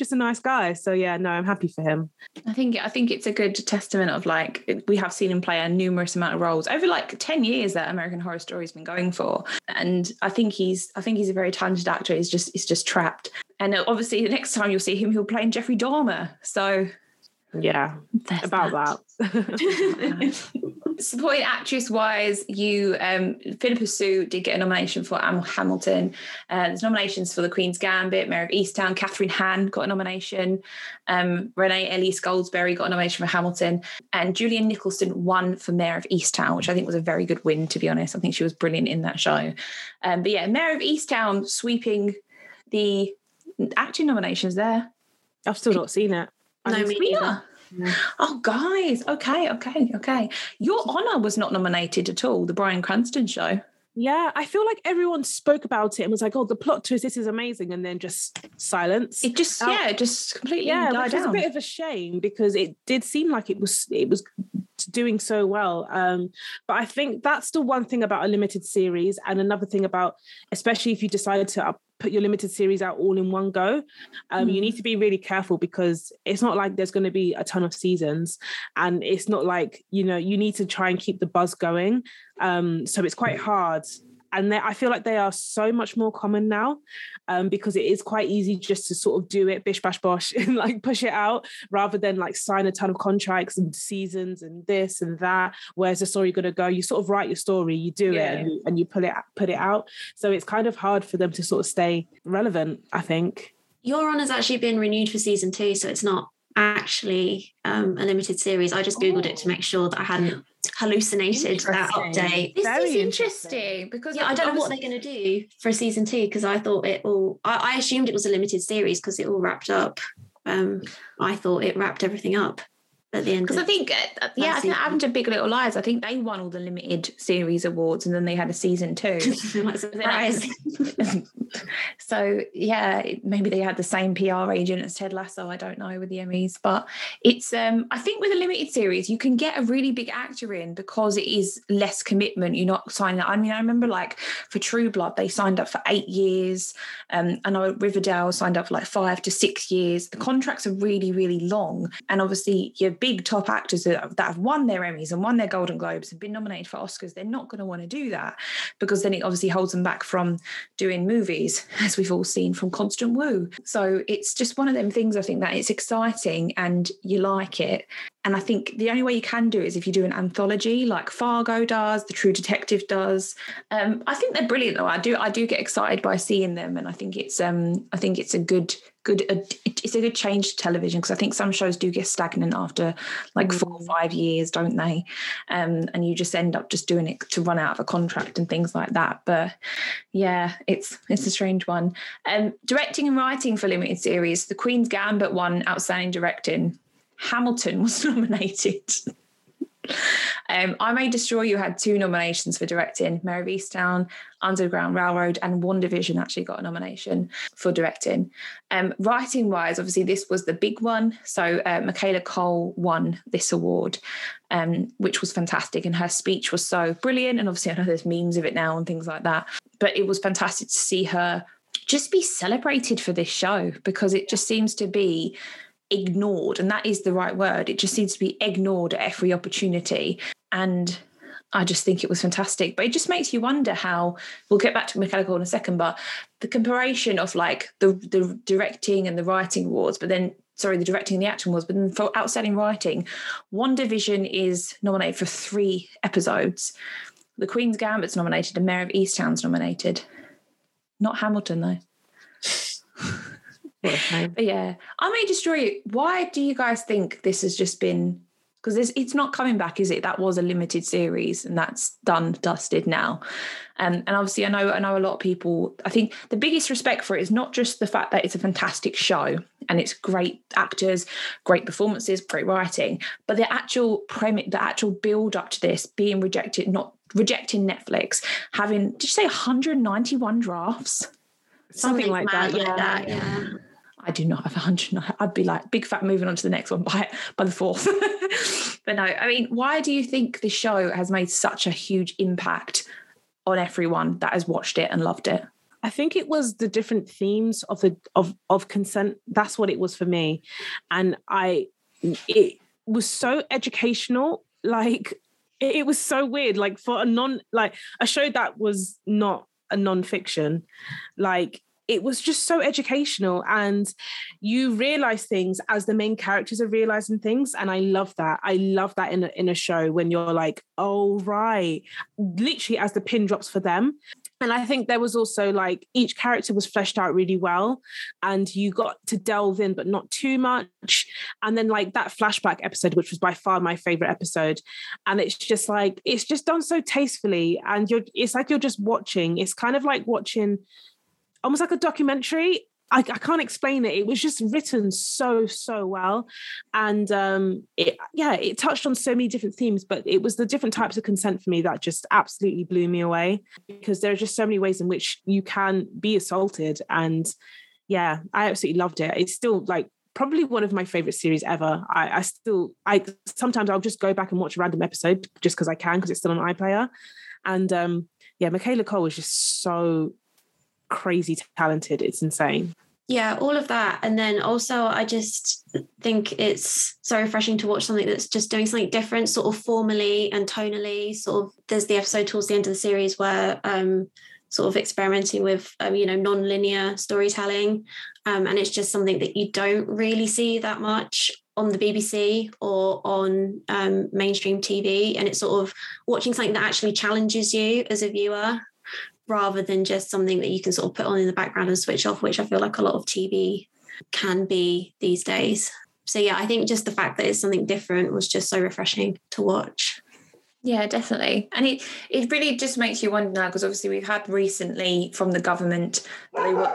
just a nice guy. So yeah, no, I'm happy for him. I think I think it's a good testament of like we have seen him play a numerous amount of roles over like 10 years that American Horror Story has been going for. And I think he's I think he's a very talented actor. He's just he's just trapped. And uh, obviously the next time you'll see him, he'll play in Jeffrey Dahmer. So Yeah, about that. Supporting actress wise, you um, Phillipa Soo did get a nomination for Am- Hamilton. Uh, there's nominations for The Queen's Gambit, Mare of Easttown, Kathryn Hahn got a nomination. Um, Renee Elise Goldsberry got a nomination for Hamilton, and Julianne Nicholson won for Mare of Easttown, which I think was a very good win. To be honest, I think she was brilliant in that show. Um, but yeah, Mare of Easttown sweeping the acting nominations there. I've still not seen it. I No, me neither. Oh, guys. Okay, okay, okay. Your Honor was not nominated at all, the Bryan Cranston show. Yeah, I feel like everyone spoke about it and was like, "Oh, the plot twist, this is amazing," and then just silence. It just, Oh. yeah, it just completely yeah, died which is a bit of a shame because it did seem like it was it was doing so well. Um, but I think that's the one thing about a limited series, and another thing about, especially if you decide to up- put your limited series out all in one go, um, you need to be really careful because it's not like there's going to be a ton of seasons, and it's not like you know you need to try and keep the buzz going. Um, so it's quite hard. And they, I feel like they are so much more common now um, because it is quite easy just to sort of do it bish bash bosh and like push it out rather than like sign a ton of contracts and seasons and this and that. Where's the story going to go? You sort of write your story, you do Yeah. it, and you, and you put it put it out. So it's kind of hard for them to sort of stay relevant. I think. Your Honour's actually been renewed for season two, so it's not actually um, a limited series. I just googled it to make sure that I hadn't hallucinated that update. This Very is interesting. interesting because Yeah, I don't know what they're going to do for season two because I thought it all. I, I assumed it was a limited series because it all wrapped up. Um, I thought it wrapped everything up at the end. Because I think, uh, yeah, I think happened to Big Little Lies. I think they won all the limited series awards, and then they had a season two. surprise. so yeah, maybe they had the same PR agent as Ted Lasso. I don't know with the Emmys, but it's. um I think with a limited series, you can get a really big actor in because it is less commitment. You're not signing. I mean, I remember like for True Blood, they signed up for eight years. Um, I know Riverdale signed up for like five to six years. The contracts are really, really long, and obviously your big top actors that, have won their Emmys and won their Golden Globes and been nominated for Oscars, they're not going to want to do that because then it obviously holds them back from doing movies, as we've all seen from Constance Wu. So it's just one of them things I think that it's exciting and you like it. And I think the only way you can do it is if you do an anthology like Fargo does, The True Detective does. Um, I think they're brilliant though. I do I do get excited by seeing them, and I think it's um I think it's a good good it's a good change to television because I think some shows do get stagnant after like four or five years, don't they? Um, and you just end up just doing it to run out of a contract and things like that. But yeah, it's it's a strange one. Um, directing and writing for limited series, The Queen's Gambit won outstanding directing. Hamilton was nominated. Um, I May Destroy You had two nominations for directing. Mare of Easttown, Underground Railroad, and WandaVision actually got a nomination for directing. Um, writing wise, obviously, this was the big one. So, uh, Michaela Coel won this award, um, which was fantastic. And her speech was so brilliant. And obviously, I know there's memes of it now and things like that. But it was fantastic to see her just be celebrated for this show because it just seems to be ignored and that is the right word it just seems to be ignored at every opportunity and I just think it was fantastic. But it just makes you wonder how we'll get back to Michaela Coel in a second, but the comparison of like the the directing and the writing awards, but then sorry, the directing and the acting awards, but then for outstanding writing, WandaVision is nominated for three episodes. The Queen's Gambit's nominated, and Mare of Easttown's nominated. Not Hamilton though. What a shame. But yeah, I may destroy you. Why do you guys think this has just been? Because it's, it's not coming back, is it? That was a limited series, and that's done, dusted now. Um, and obviously, I know I know a lot of people. I think the biggest respect for it is not just the fact that it's a fantastic show and it's great actors, great performances, great writing, but the actual premise, the actual build up to this being rejected, not rejecting Netflix, having did you say 191 drafts? Something, like that. mad Yeah. that, yeah. I do not have a hundred. I'd be like big fat moving on to the next one by by the fourth. but no, I mean, why do you think the show has made such a huge impact on everyone that has watched it and loved it? I think it was the different themes of the of of consent. That's what it was for me, and I it was so educational. Like it, it was so weird. Like for a non like a show that was not a non-fiction, like it was just so educational and you realize things as the main characters are realizing things and i love that i love that in a, in a show when you're like oh right literally as the pin drops for them and I think there was also like each character was fleshed out really well, and you got to delve in, but not too much. And then like that flashback episode, which was by far my favorite episode, and it's just like it's just done so tastefully, and you're it's like you're just watching. It's kind of like watching almost like a documentary. I, I can't explain it. It was just written so so well, and um, it yeah, it touched on so many different themes. But it was the different types of consent for me that just absolutely blew me away because there are just so many ways in which you can be assaulted, and yeah, I absolutely loved it. It's still like probably one of my favorite series ever. I, I still I sometimes I'll just go back and watch a random episode just because I can because it's still on iPlayer, and um, yeah, Michaela Coel was just so crazy talented. It's insane. Yeah, all of that. And then also, I just think it's so refreshing to watch something that's just doing something different, sort of formally and tonally. Sort of, there's the episode towards the end of the series where, um, sort of experimenting with, um, you know, non-linear storytelling, um, and it's just something that you don't really see that much on the BBC or on um, mainstream TV. And it's sort of watching something that actually challenges you as a viewer rather than just something that you can sort of put on in the background and switch off, which I feel like a lot of TV can be these days. So yeah, I think just the fact that it's something different was just so refreshing to watch. Yeah, definitely. And it it really just makes you wonder now because obviously we've had recently from the government they were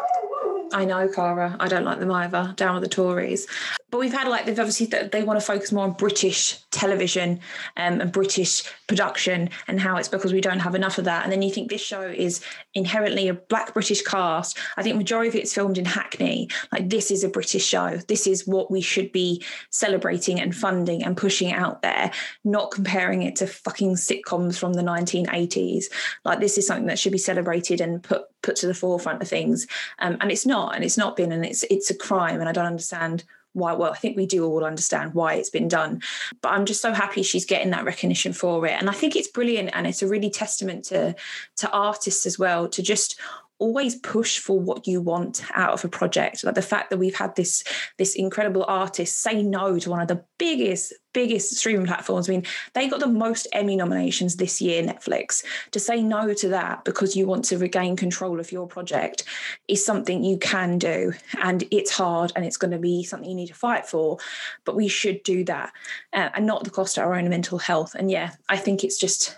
I know, Cara. I don't like them either. Down with the Tories. But we've had like they've obviously th- they want to focus more on British television um, and British production and how it's because we don't have enough of that. And then you think this show is inherently a Black British cast. I think majority of it's filmed in Hackney. Like this is a British show. This is what we should be celebrating and funding and pushing out there, not comparing it to fucking sitcoms from the 1980s. Like this is something that should be celebrated and put put to the forefront of things. Um, and it's not, and it's not been, and it's it's a crime. And I don't understand why well i think we do all understand why it's been done but i'm just so happy she's getting that recognition for it. And i think it's brilliant and it's a really testament to to artists as well to just always push for what you want out of a project. Like the fact that we've had this this incredible artist say no to one of the biggest biggest streaming platforms. I mean they got the most emmy nominations this year netflix. To say no to that because you want to regain control of your project is something you can do. And it's hard and it's going to be something you need to fight for but we should do that uh, and not the cost of our own mental health. And yeah i think it's just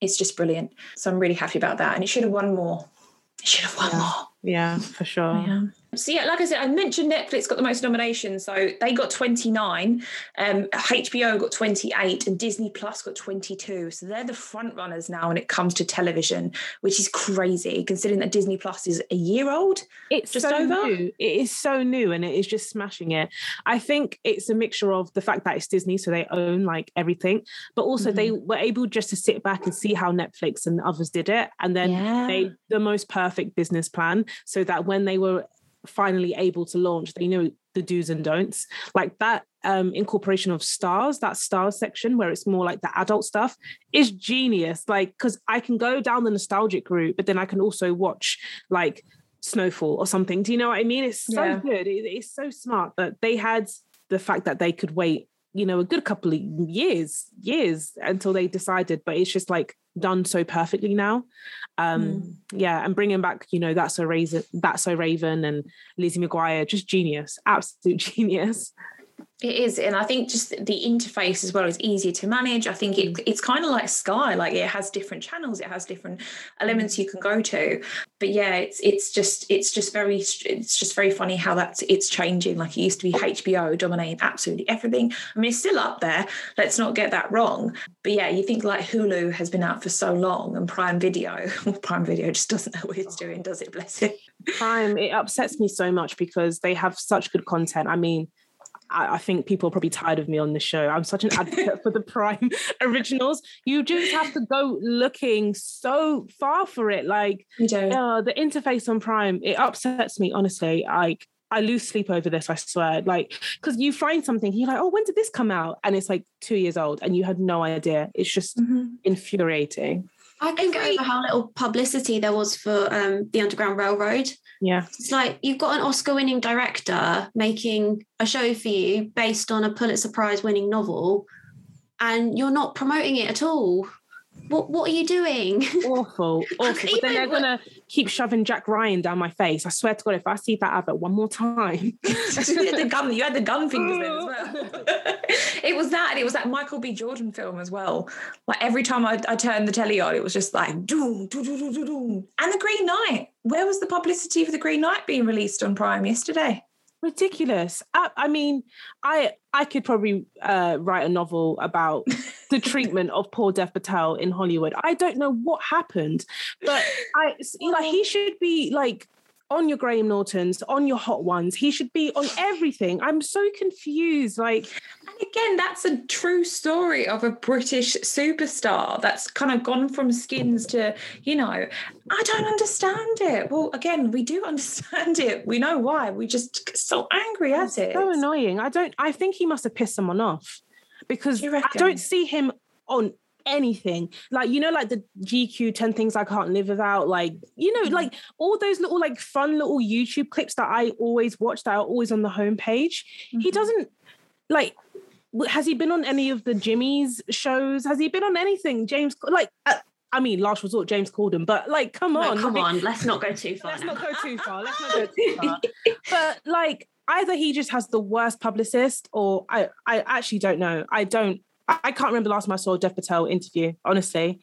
it's just brilliant. So i'm really happy about that. And it should have won more should have won Yeah. more Yeah, for sure. yeah. So yeah, like I said, I mentioned Netflix got the most nominations. So they got 29, um, HBO got 28, and Disney Plus got 22. So they're the front runners now when it comes to television, which is crazy considering that Disney Plus is a year old. It's Just so over? new. It is so new and it is just smashing it. I think it's a mixture of the fact that it's Disney, so they own like everything, but also they Mm-hmm. were able just to sit back and see how Netflix and others did it. And then yeah. they the most perfect business plan so that when they were finally able to launch, they know the do's and don'ts. Like that um incorporation of stars, that stars section where it's more like the adult stuff is genius. Like, because I can go down the nostalgic route, but then I can also watch like Snowfall or something. Do you know what I mean? It's so Yeah. good. It- it's so smart that they had the fact that they could wait you know, a good couple of years, years until they decided, but it's just like done so perfectly now. Um, Mm. yeah, and bringing back, you know, that's so Raven, that's so Raven and Lizzie McGuire, just genius, absolute genius. It is, and I think just the interface as well is easier to manage. I think it, mm. it's kind of like Sky, like it has different channels, it has different elements mm. you can go to. But yeah, it's it's just it's just very it's just very funny how that's it's changing. Like it used to be HBO dominating absolutely everything. I mean, it's still up there. Let's not get that wrong. But yeah, you think like Hulu has been out for so long, and Prime Video, Prime Video just doesn't know what it's oh. doing, does it? Bless it. Prime, it upsets me so much because they have such good content. I mean, I, I think people are probably tired of me on the show. I'm such an advocate for the Prime originals. You just have to go looking so far for it. Like, uh, the interface on Prime, it upsets me, honestly. Like, I lose sleep over this, I swear. Like, because you find something, you're like, oh, when did this come out? And it's like two years old and you had no idea. It's just Mhm. infuriating. I can get Every- over how little publicity there was for um, the Underground Railroad. Yeah. It's like you've got an Oscar winning director making a show for you based on a Pulitzer Prize winning novel, and you're not promoting it at all. What what are you doing? awful, awful. But then they're gonna keep shoving Jack Ryan down my face. I swear to God, if I see that advert one more time, you had the gun. You had the gun fingers then as well. it was that, and it was that Michael B. Jordan film as well. Like every time I, I turned the telly on, it was just like doom, doom, doom, doom, doom. And the Green Knight. Where was the publicity for the Green Knight being released on Prime yesterday? Ridiculous. I, I mean, I I could probably uh, write a novel about the treatment of poor Dev Patel in Hollywood. I don't know what happened, but I like he should be like on your Graham Nortons, on your Hot Ones. He should be on everything. I'm so confused. Like, And again, that's a true story of a British superstar that's kind of gone from skins to, you know, I don't understand it. Well, again, we do understand it. We know why. We just get so angry at it. so annoying. I don't. I think he must have pissed someone off because Do I don't see him on anything like you know like the gq 10 things i can't live without like you know Mhm. like all those little like fun little youtube clips that i always watch that are always on the homepage he Mhm. doesn't like has he been on any of the jimmy's shows has he been on anything james like uh, i mean last resort james corden but like come No, on come like, on, let's not go too far. let's now. not go too far let's not go too far but like either he just has the worst publicist or I I actually don't know. I don't I I can't remember the last time I saw a Dev Patel interview, honestly.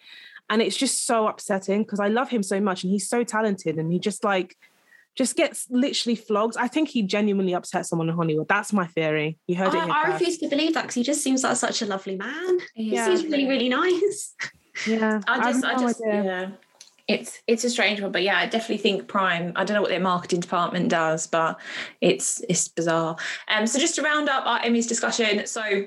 And it's just so upsetting because I love him so much and he's so talented and he just like just gets literally flogged. I think he genuinely upset someone in Hollywood. That's my theory. You heard it I, here I first. refuse to believe that because he just seems like such a lovely man. He seems really, really nice. Yeah. I just, I no just, idea. yeah. It's it's a strange one, but yeah, I definitely think Prime. I don't know what their marketing department does, but it's it's bizarre. Um, so just to round up our Emmys discussion, so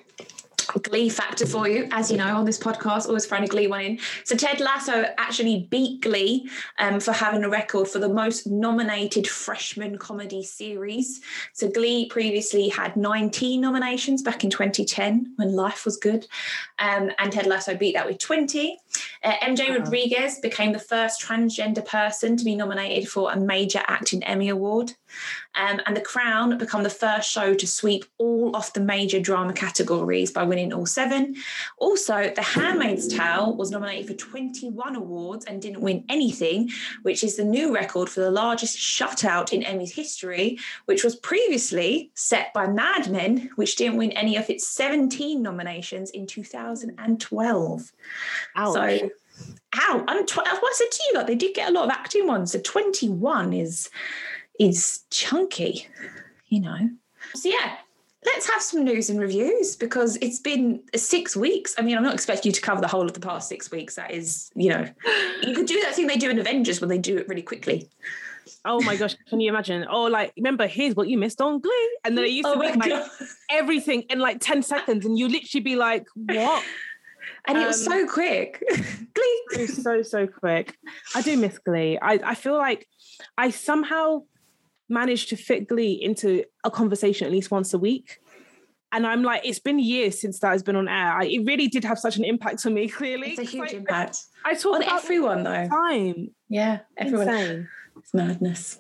Glee factor for you, as you know, on this podcast, always throwing a Glee one in. So Ted Lasso actually beat Glee um, for having a record for the most nominated freshman comedy series. So Glee previously had 19 nominations back in 2010 when life was good, um, and Ted Lasso beat that with 20. Uh, MJ Wow. Rodriguez became the first transgender person to be nominated for a major acting Emmy Award. Um, and The Crown become the first show to sweep all of the major drama categories by winning all seven. Also, The Handmaid's Tale was nominated for 21 awards and didn't win anything, which is the new record for the largest shutout in Emmys history, which was previously set by Mad Men, which didn't win any of its 17 nominations in 2012. Ouch. So, ow! And tw- I said to you, like they did get a lot of acting ones. So twenty-one is is chunky, you know. So yeah, let's have some news and reviews because it's been six weeks. I mean, I'm not expecting you to cover the whole of the past six weeks. That is, you know, you could do that thing they do in Avengers when they do it really quickly. oh my gosh, can you imagine? Oh, like remember here's what you missed on Glee. And then it used to Oh be like god! everything in like 10 seconds, and you literally be like, what? And it was um, so quick. Glee. It was so so quick. I do miss Glee. I, I feel like I somehow managed to fit Glee into a conversation at least once a week. And I'm like, it's been years since that has been on air. I, it really did have such an impact on me. Clearly, It's a huge Like, impact I talk on about everyone, though. time. Yeah, everyone. Insane. It's madness.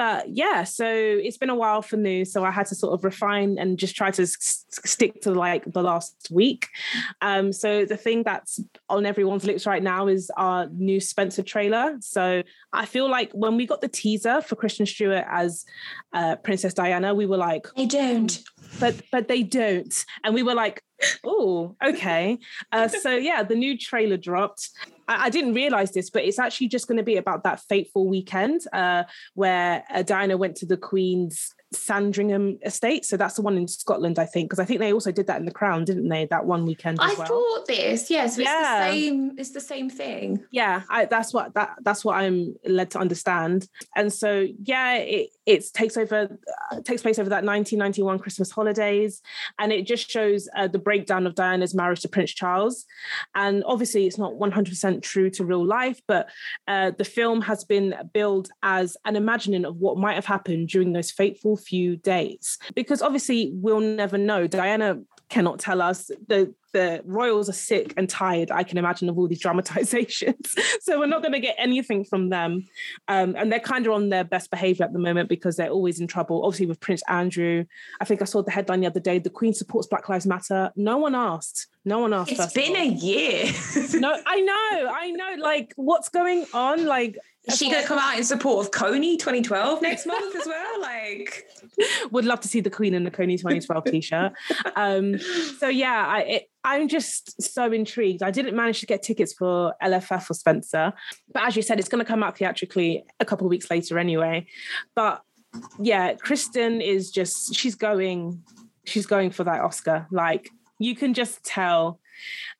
But yeah, so it's been a while for new. So I had to sort of refine and just try to s- stick to like the last week. Um, so the thing that's on everyone's lips right now is our new Spencer trailer. So I feel like when we got the teaser for Kristen Stewart as uh, Princess Diana, we were like, They don't. but but they don't, and we were like, oh, okay. Uh, so yeah, the new trailer dropped. I, I didn't realize this, but it's actually just going to be about that fateful weekend uh, where Diana went to the Queen's Sandringham estate. So that's the one in Scotland, I think, because I think they also did that in the Crown, didn't they? That one weekend as I well. thought this. Yes, it's Yeah. the same. It's the same thing. yeah I, that's what that that's what i'm led to understand and so yeah it it takes over uh, takes place over that 1991 christmas holidays and it just shows uh, the breakdown of diana's marriage to prince charles. And obviously it's not 100% true to real life but uh, the film has been billed as an imagining of what might have happened during those fateful few days. Because obviously we'll never know. Diana cannot tell us. The the royals are sick and tired i can imagine of all these dramatizations. So we're not going to get anything from them. Um, and they're kind of on their best behavior at the moment because they're always in trouble obviously with prince andrew. I think i saw the headline the other day the queen supports black lives matter. No one asked. No one asked It's been a year. no i know i know like what's going on? Like Is she going to come out in support of Kony 2012 next month as well? Like, would love to see the Queen in the Kony 2012 t-shirt. Um, so yeah, I it, I'm just so intrigued. I didn't manage to get tickets for LFF or Spencer, but as you said, it's going to come out theatrically a couple of weeks later anyway. But yeah, Kristen is just she's going, she's going for that Oscar. Like you can just tell,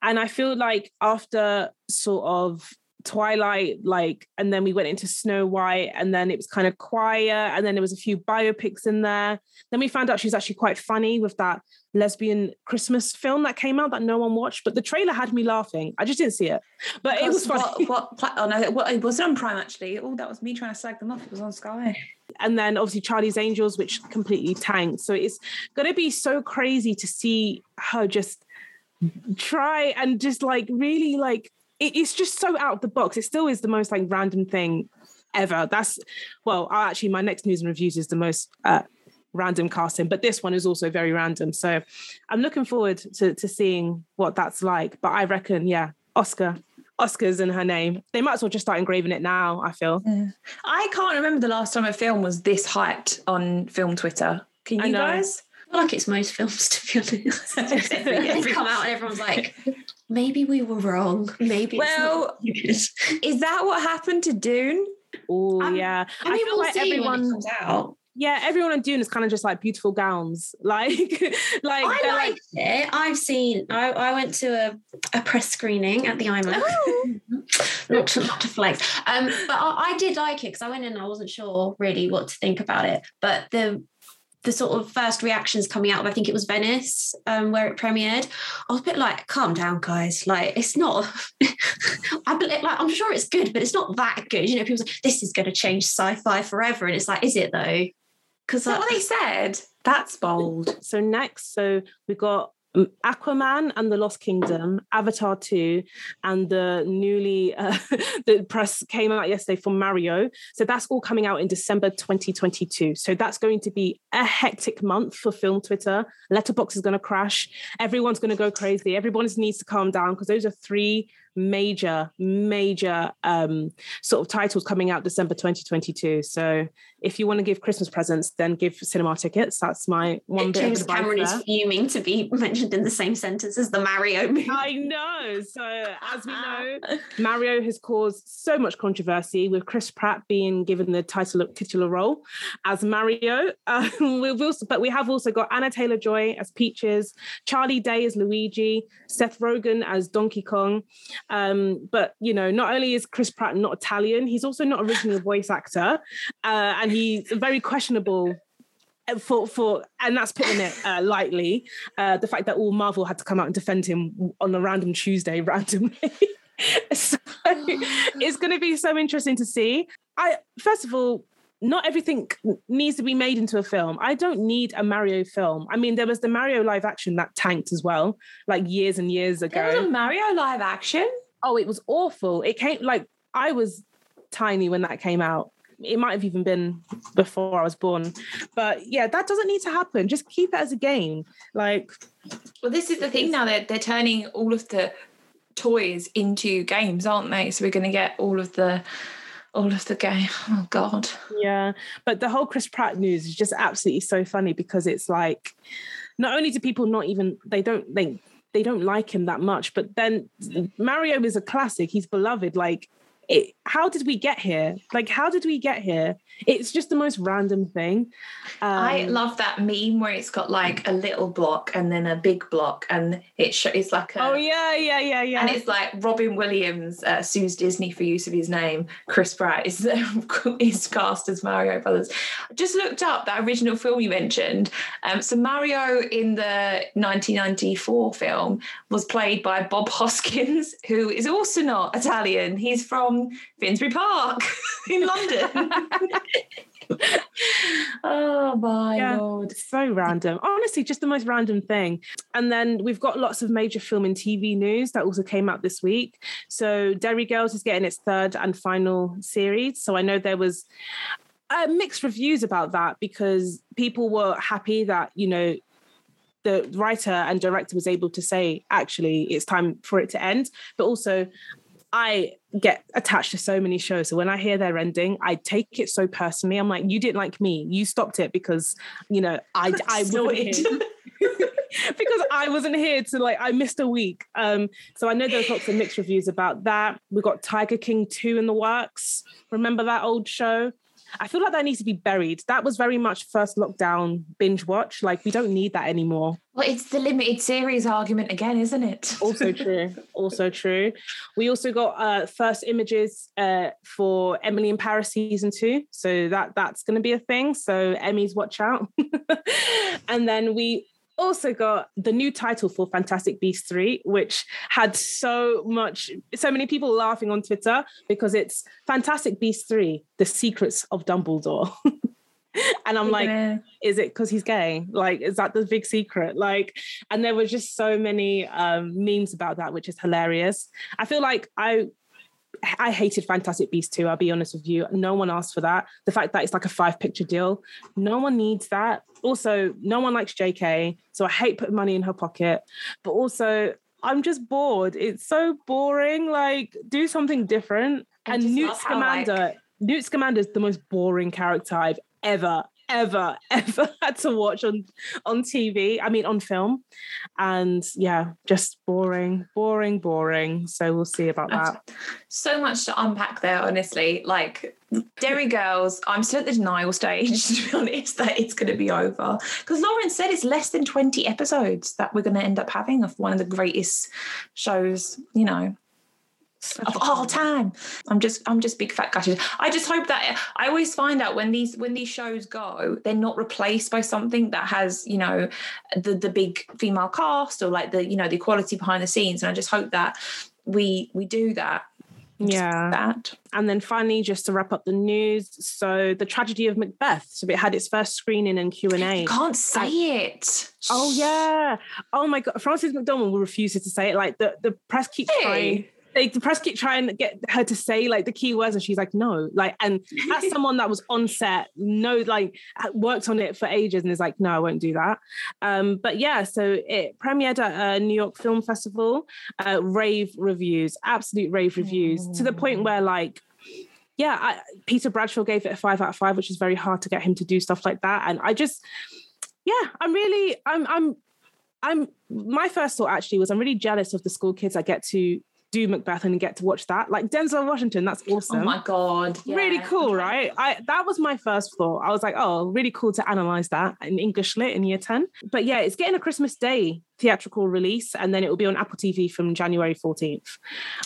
and I feel like after sort of Twilight, like, and then we went into Snow White, and then it was kind of quiet, and then there was a few biopics in there. Then we found out she's actually quite funny with that lesbian Christmas film that came out that no one watched, but the trailer had me laughing. I just didn't see it, but it was funny. What, what, oh no, what, it wasn't on Prime actually. Oh, that was me trying to slag them off. It was on Sky. and then obviously Charlie's Angels, which completely tanked. So it's going to be so crazy to see her just try and just like really like it- it's just so out of the box. It still is the most like random thing ever. That's well, I actually my next news and reviews is the most uh, random casting, but this one is also very random. So I'm looking forward to to seeing what that's like. But I reckon, yeah, Oscar. Oscars in her name. They might as well just start engraving it now, I feel. I can't remember the last time a film was this hyped on film Twitter. Can you guys? I feel like it's most films, to be honest. they come out and everyone's like, maybe we were wrong. Maybe it's Well, not is that what happened to Dune? Oh I'm- yeah. I mean, feel we'll like see when it everyone comes out. yeah, everyone on Dune is kind of just like beautiful gowns. Like like I they're liked it. I've seen. I, I went to a, a press screening at the IMAX. not to not to flex, um, but I, I did like it because I went in. and I wasn't sure really what to think about it, but the the sort of first reactions coming out of I think it was Venice um, where it premiered. I was a bit like, calm down, guys. Like it's not. I believe, like I'm sure it's good, but it's not that good. You know, people say this is going to change sci-fi forever, and it's like, is it though? Because what they said? That's bold. so next, so we got Aquaman and the Lost Kingdom, Avatar 2, and the newly uh, the press came out yesterday for Mario. So that's all coming out in December 2022. So that's going to be a hectic month for film Twitter. Letterboxd is going to crash. Everyone's going to go crazy. Everyone needs to calm down because those are three major, major um, sort of titles coming out December 2022. So if you want to give Christmas presents, then give cinema tickets. That's my one bit James Cameron there. is fuming to be mentioned in the same sentence as the Mario movie. I know. So, as we know, Mario has caused so much controversy with Chris Pratt being given the title titular role as Mario. Uh, we've also, but we have also got Anya Taylor-Joy as Peaches, Charlie Day as Luigi, Seth Rogen as Donkey Kong. Um, but you know, not only is Chris Pratt not Italian, he's also not originally a voice actor, uh, and he's very questionable uh, for for and that's putting it uh, lightly uh, the fact that all marvel had to come out and defend him on a random tuesday randomly. So it's going to be so interesting to see. I first of all not everything needs to be made into a film. I don't need a Mario film. I mean, there was the Mario live action that tanked as well, like years and years ago. There was a Mario live action. oh, it was awful. It came like I was tiny when that came out. it might have even been before I was born. But yeah, that doesn't need to happen. Just keep it as a game. Like, well, this is the thing now that they're, they're turning all of the toys into games, aren't they? So we're going to get all of the all of the game. Oh God. Yeah, but the whole Chris Pratt news is just absolutely so funny because it's like, not only do people not even they don't they they don't like him that much, but then Mario is a classic. He's beloved. Like it, how did we get here? Like, how did we get here? It's just the most random thing. Um, I love that meme where it's got like a little block and then a big block, and it sh- it's like a, oh yeah, yeah, yeah, yeah, and it's like Robin Williams uh, sues Disney for use of his name. Chris Pratt is is cast as Mario Brothers. I just looked up that original film you mentioned. Um, so Mario in the 1994 film was played by Bob Hoskins, who is also not Italian. He's from Finsbury Park in London. oh my yeah, lord. So random. Honestly, just the most random thing. And then we've got lots of major film and TV news that also came out this week. So Derry Girls is getting its third and final series. So I know there was uh, mixed reviews about that because people were happy that, you know, the writer and director was able to say actually it's time for it to end but also I get attached to so many shows. So when I hear their ending, I take it so personally. I'm like, you didn't like me. You stopped it because, you know, I I wasn't because I wasn't here to like I missed a week. Um, so I know there's lots of mixed reviews about that. We got Tiger King 2 in the works. Remember that old show? I feel like that needs to be buried. That was very much first lockdown binge watch. Like we don't need that anymore. Well, it's the limited series argument again, isn't it? also true. Also true. We also got uh, first images uh, for Emily in Paris season two, so that that's going to be a thing. So Emmys, watch out. and then we also got the new title for Fantastic Beasts 3, which had so much, so many people laughing on Twitter because it's Fantastic Beasts 3, The Secrets of Dumbledore. and I'm like, is it because he's gay? Like, is that the big secret? Like, and there was just so many um, memes about that, which is hilarious. I feel like I I hated Fantastic Beasts 2, I'll be honest with you. No one asked for that. The fact that it's like a five picture deal, no one needs that. Also, no one likes JK. So I hate putting money in her pocket. But also, I'm just bored. It's so boring. Like, do something different. and Newt Scamander, like... Newt Scamander is the most boring character I've ever, ever, ever had to watch on on TV. I mean, on film, and yeah, just boring, boring, boring. So we'll see about that. So much to unpack there, honestly. Like Derry Girls, I'm still at the denial stage, to be honest, that it's going to be over. Because Lauren said it's less than 20 episodes that we're going to end up having of one of the greatest shows, you know, of all time. I'm just I'm just big fat gutted. I just hope that I always find out when these when these shows go, they're not replaced by something that has, you know, the the big female cast or like the, you know, the equality behind the scenes. And I just hope that we we do that. Yeah. That. And then finally, just to wrap up the news, so the tragedy of Macbeth. So it had its first screening and Q and A. Can't say it. Oh yeah. Oh my god. Frances McDormand refuses to say it. Like the the press keeps hey. trying like the press keep trying to get her to say like the key words and she's like no like and as someone that was on set no like worked on it for ages and is like no i won't do that. Um but yeah so it premiered at a new york film festival uh, rave reviews absolute rave reviews to the point where like yeah I, peter bradshaw gave it a five out of five which is very hard to get him to do stuff like that and i just yeah i'm really i'm i'm I'm my first thought actually was I'm really jealous of the school kids I get to do Macbeth and get to watch that. Like Denzel Washington, that's oh awesome. Oh my god, yeah. really cool, right? I that was my first thought. I was like, oh, really cool to analyze that in English lit in year ten. But yeah, it's getting a Christmas Day theatrical release, and then it will be on Apple TV from January fourteenth.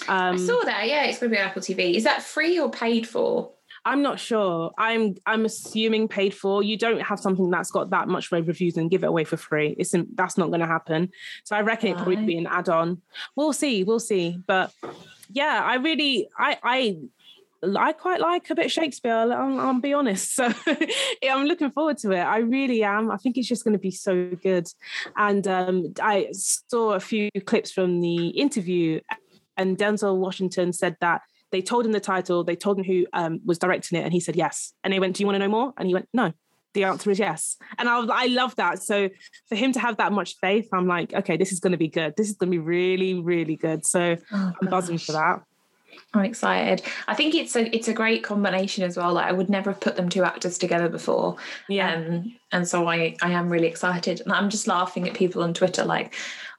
Um, I saw that. Yeah, it's going to be on Apple TV. Is that free or paid for? I'm not sure. I'm I'm assuming paid for. You don't have something that's got that much rave reviews and give it away for free. It's that's not going to happen. So I reckon it probably be an add-on. We'll see. We'll see. But yeah, I really I I I quite like a bit of Shakespeare. I'll, I'll be honest. So yeah, I'm looking forward to it. I really am. I think it's just going to be so good. And um, I saw a few clips from the interview, and Denzel Washington said that They told him the title, they told him who um, was directing it, and he said yes. And they went, Do you want to know more? And he went, No. The answer is yes. And I, was, I love that. So for him to have that much faith, I'm like, okay, this is going to be good. This is going to be really, really good. So Oh, I'm buzzing for that. I'm excited. I think it's a it's a great combination as well. Like I would never have put them two actors together before. Yeah. Um, and so I I am really excited. And I'm just laughing at people on Twitter like,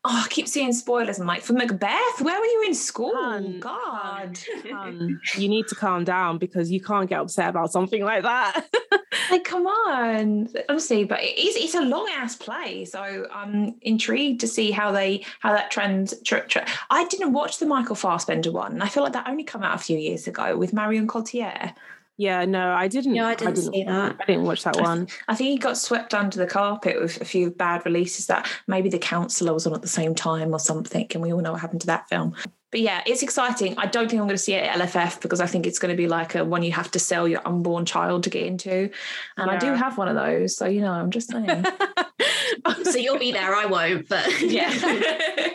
oh, I keep seeing spoilers. I'm like, for Macbeth, where were you in school? Hun, God. Um, you need to calm down because you can't get upset about something like that. like, come on. Honestly, but it is it's a long ass play. So I'm intrigued to see how they how that trend tr- tr- I didn't watch the Michael Fassbender one, I feel like that only came out a few years ago with Marion Cotillard. Yeah, no, I didn't. No, I didn't see that. I didn't watch that one. I think he got swept under the carpet with a few bad releases that maybe The Counselor was on at the same time or something, and we all know what happened to that film. But yeah, it's exciting. I don't think I'm going to see it at LFF because I think it's going to be like a one you have to sell your unborn child to get into, and I do have one of those, so you know, I'm just saying. So you'll be there, I won't, but yeah.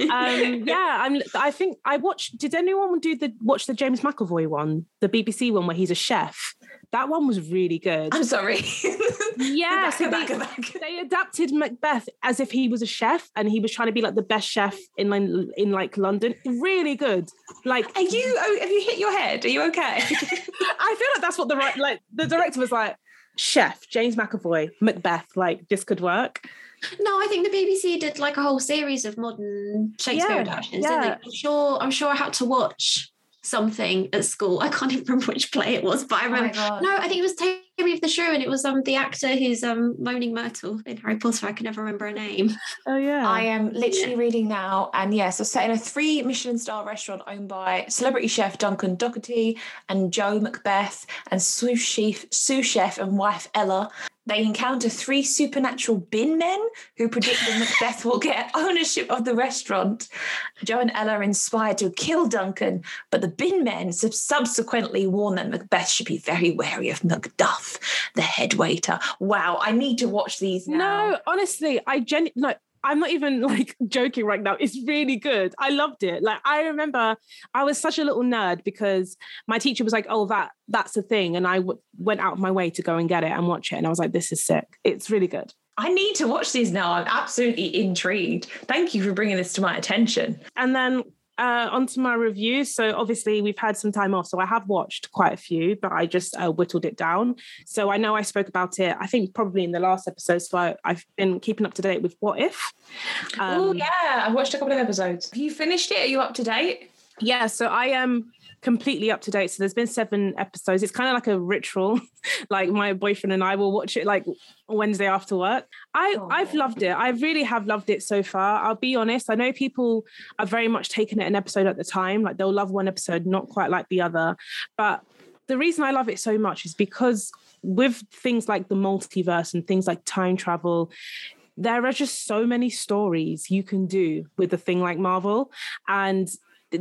um, yeah, I'm. I think I watched. Did anyone do the watch the James McAvoy one, the BBC one where he's a chef? That one was really good. I'm sorry. Yeah, Go so back, they, back, they adapted Macbeth as if he was a chef and he was trying to be like the best chef in in like London. Really good. Like Are you? oh, Have you hit your head? Are you okay? I feel like that's what the right like the director was like. Chef James McAvoy, Macbeth, like this could work. no, I think the BBC did like a whole series of modern Shakespeare Yeah, adaptations. yeah. I'm sure. I'm sure I had to watch something at school. I can't even remember which play it was, but I Oh remember. God. no, I think it was Tammy of the Shrew, and it was um the actor who's um Moaning Myrtle in Harry Potter. I can never remember her name. Oh yeah. I am literally reading now, and yes, it's set in a three Michelin star restaurant owned by celebrity chef Duncan Docherty and Joe Macbeth and sous chef, sous chef and wife Ella. They encounter three supernatural bin men who predict that Macbeth will get ownership of the restaurant. Joe and Ella are inspired to kill Duncan, but the bin men sub- subsequently warn that Macbeth should be very wary of Macduff, the head waiter. Wow, I need to watch these now. No, honestly, I gen no, I'm not even like joking right now. It's really good. I loved it. Like I remember I was such a little nerd because my teacher was like, "Oh, that that's a thing," and I w- went out of my way to go and get it and watch it, and I was like, "This is sick. It's really good." I need to watch these now. I'm absolutely intrigued. Thank you for bringing this to my attention. And then uh, onto my review. So obviously we've had some time off, so I have watched quite a few, but I just uh, whittled it down. So I know I spoke about it. I think probably in the last episode. So I, I've been keeping up to date with What If. oh Um, yeah, I watched a couple of episodes. Have you finished it? Are you up to date? Yeah, so I am completely up to date. So there's been seven episodes. It's kind of like a ritual. like my boyfriend and I will watch it like Wednesday after work. I Oh. I've loved it. I really have loved it so far. I'll be honest. I know people are very much taking it an episode at the time. Like they'll love one episode, not quite like the other. But the reason I love it so much is because with things like the multiverse and things like time travel, there are just so many stories you can do with a thing like Marvel. And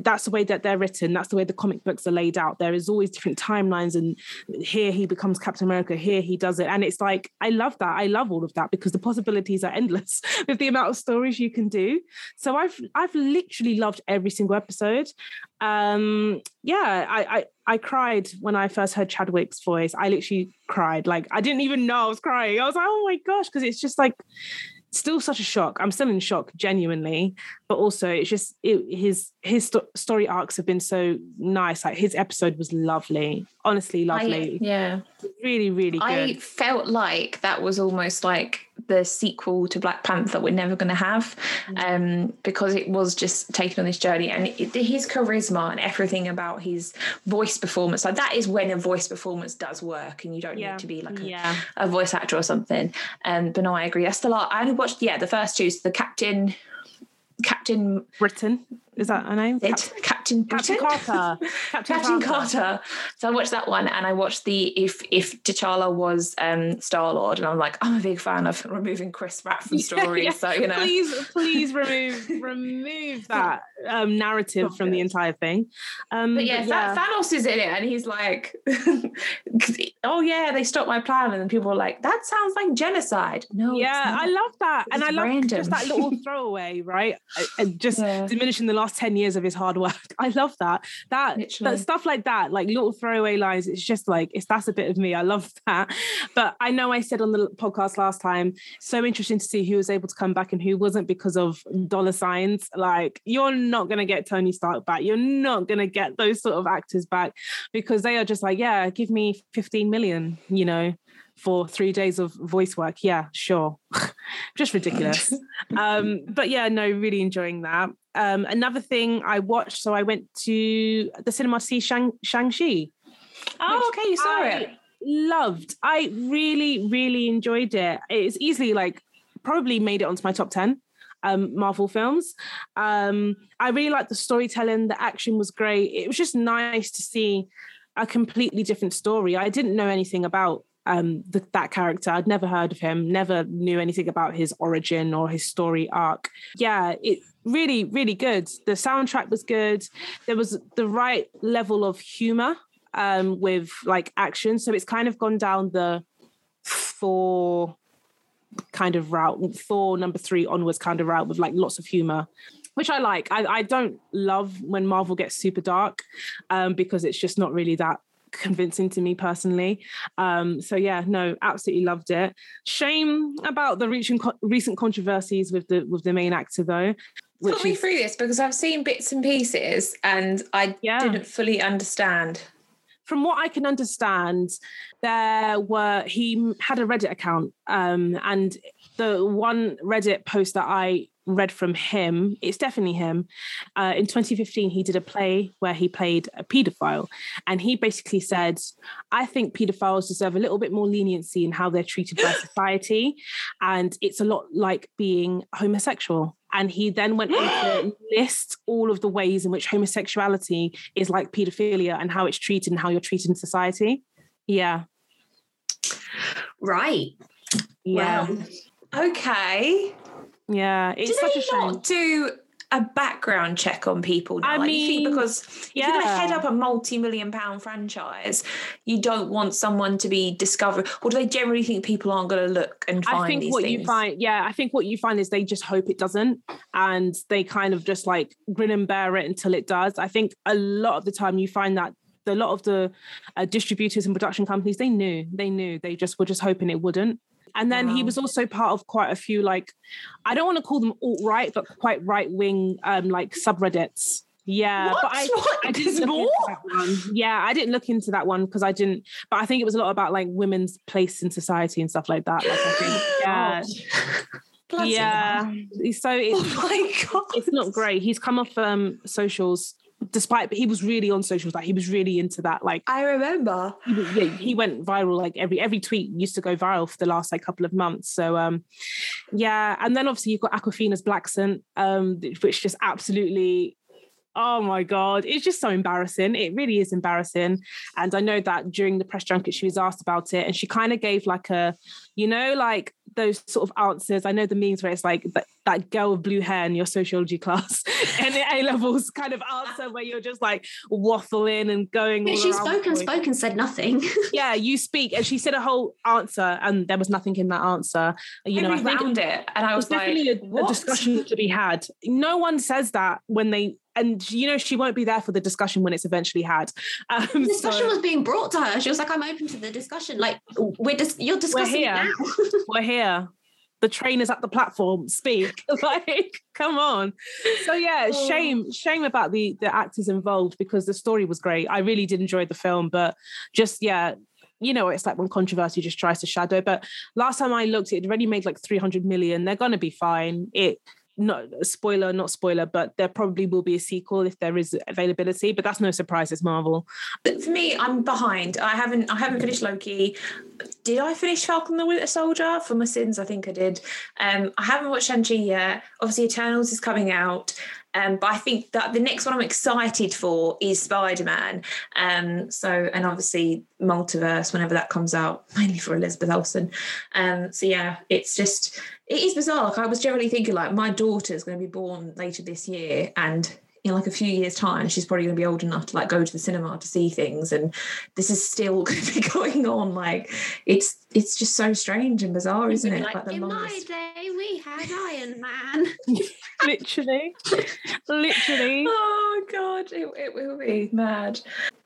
that's the way that they're written. That's the way the comic books are laid out. There is always different timelines, and here he becomes Captain America. Here he does it, and it's like I love that. I love all of that because the possibilities are endless with the amount of stories you can do. So I've I've literally loved every single episode. Um, yeah, I, I I cried when I first heard Chadwick's voice. I literally cried. Like I didn't even know I was crying. I was like, oh my gosh, because it's just like still such a shock. I'm still in shock, genuinely, but also it's just it, his his sto- story arcs have been so nice. Like his episode was lovely, honestly lovely, yeah. really really good. I felt like that was almost like the sequel to Black Panther we're never going to have um, because it was just taken on this journey and it, his charisma and everything about his voice performance like that is when a voice performance does work and you don't yeah, need to be like a, yeah, a voice actor or something um, but no I agree that's the lot I only watched yeah the first two so the Captain Captain Britain is that her name? it, Captain Captain Carter. Captain, Captain Carter. So I watched that one, and I watched the if if T'Challa was um, Star Lord, and I'm like, I'm a big fan of removing Chris Pratt from stories. yeah. So you know, Please, please remove remove that um, narrative from the entire thing. Um, But yeah, Tha- Thanos is in it, and he's like, "Oh yeah, they stopped my plan," and then people were like, "That sounds like genocide." No, yeah. I love that, and I love random. just that little throwaway, right? And just Yeah. diminishing the last ten years of his hard work. I love that. That, Literally. that stuff like that, like little throwaway lines. It's just like it's that's a bit of me. I love that. But I know I said on the podcast last time, so interesting to see who was able to come back and who wasn't because of dollar signs. Like you're not gonna get Tony Stark back. You're not gonna get those sort of actors back because they are just like, yeah, give me 15 million, you know, for three days of voice work. Yeah, sure. just ridiculous. um, but yeah, no, really enjoying that. Um, another thing I watched, so I went to the cinema to see Shang Shang-Chi. Oh, okay, you saw I it. Loved. I really, really enjoyed it. It's easily like probably made it onto my top 10 um, Marvel films. Um, I really liked the storytelling, the action was great. It was just nice to see a completely different story. I didn't know anything about um, the, that character. I'd never heard of him, never knew anything about his origin or his story arc. Yeah, it really, really good. The soundtrack was good. There was the right level of humor um, with like action. So it's kind of gone down the Thor kind of route, Thor number three onwards kind of route with like lots of humor. Which I like. I, I don't love when Marvel gets super dark um, because it's just not really that convincing to me personally. Um, so yeah, no, absolutely loved it. Shame about the recent recent controversies with the with the main actor though. Put me is- through this because I've seen bits and pieces and I Yeah. didn't fully understand. from what I can understand, there were he had a Reddit account, um, and the one Reddit post that I read from him, it's definitely him. Uh, in 2015, he did a play where he played a paedophile, and he basically said, "I think paedophiles deserve a little bit more leniency in how they're treated by society, and it's a lot like being homosexual." And he then went on to list all of the ways in which homosexuality is like paedophilia and how it's treated and how you're treated in society. Yeah. Right. Yeah. Wow. Okay. Yeah. It's Did such they a shame. not do a background check on people now? I Like, mean, because if you're going to head up a multi-million pound franchise, you don't want someone to be discovered, or do they generally think people aren't going to look and find I think these what things? you find, yeah, I think what you find is they just hope it doesn't, and they kind of just like grin and bear it until it does. I think a lot of the time you find that a lot of the uh, distributors and production companies they knew, they knew, they just were just hoping it wouldn't. And then he was also part of quite a few like, I don't want to call them alt right, but quite right wing um like subreddits. Yeah, What? but I, What? I didn't look into that one. Yeah, I didn't look into that one because I didn't. But I think it was a lot about like women's place in society and stuff like that. Like I think, yeah, yeah. So Oh my god! it's not great. He's come off um socials, despite but he was really on socials. Like he was really into that. Like I remember. he, was- yeah, he went viral. Like every every tweet used to go viral for the last like couple of months. So um, yeah. And then obviously you've got Awkwafina's Black Scent, um, which just absolutely. Oh my God, it's just so embarrassing. It really is embarrassing. And I know that during the press junket, she was asked about it and she kind of gave like a, you know, like those sort of answers. I know the memes where it's like that, that girl with blue hair in your sociology class and the A levels kind of answer where you're just like waffling and going. Yeah, all she around spoke and spoke and said nothing. Yeah, you speak. And she said a whole answer and there was nothing in that answer. You know, I think found it, and I there's was like, definitely a, a discussion to be had. No one says that when they, and you know, she won't be there for the discussion when it's eventually had. Um, The discussion so was being brought to her. She was like, "I'm open to the discussion. Like, we're just you're discussing it here. now." we're here. The train is at the platform. Speak. like, come on. So yeah, Oh. shame, shame about the the actors involved because the story was great. I really did enjoy the film, but just yeah. You know, it's like when controversy just tries to shadow. But last time I looked, it already made like 300 million. They're going to be fine. It, not spoiler, not spoiler, but there probably will be a sequel if there is availability. But that's no surprise. It's Marvel. But for me, I'm behind. I haven't I haven't finished Loki. Did I finish Falcon the Winter Soldier? For my sins, I think I did. Um, I haven't watched Shang-Chi yet. Obviously, Eternals is coming out. Um, but I think that the next one I'm excited for is Spider-Man. Um, so and obviously multiverse whenever that comes out, mainly for Elizabeth Olsen. Um, so yeah, it's just it is bizarre. Like I was generally thinking like my daughter's going to be born later this year and in like a few years time she's probably going to be old enough to like go to the cinema to see things and this is still going to be going on like it's it's just so strange and bizarre isn't it Like, like in my day, we had Iron Man. literally, literally. Oh god, it, it will be mad.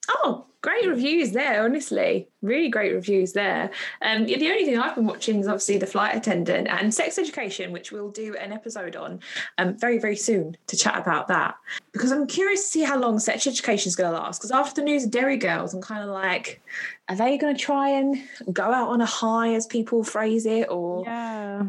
Oh, great reviews there, honestly. Really great reviews there. Um, the only thing I've been watching is obviously The Flight Attendant and Sex Education, which we'll do an episode on um, very, very soon to chat about that. Because I'm curious to see how long Sex Education is going to last. Because after the news of Derry Girls, I'm kind of like, are they going to try and go out on a high, as people phrase it? Or Yeah.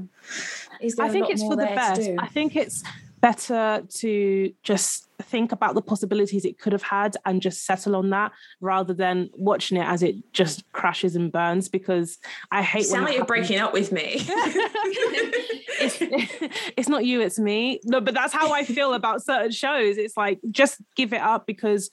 I think it's for the best. I think it's better to just think about the possibilities it could have had and just settle on that rather than watching it as it just crashes and burns because I hate You sound when like you're happens. breaking up with me. it's, it's not you, it's me. No, but that's how I feel about certain shows. It's like just give it up because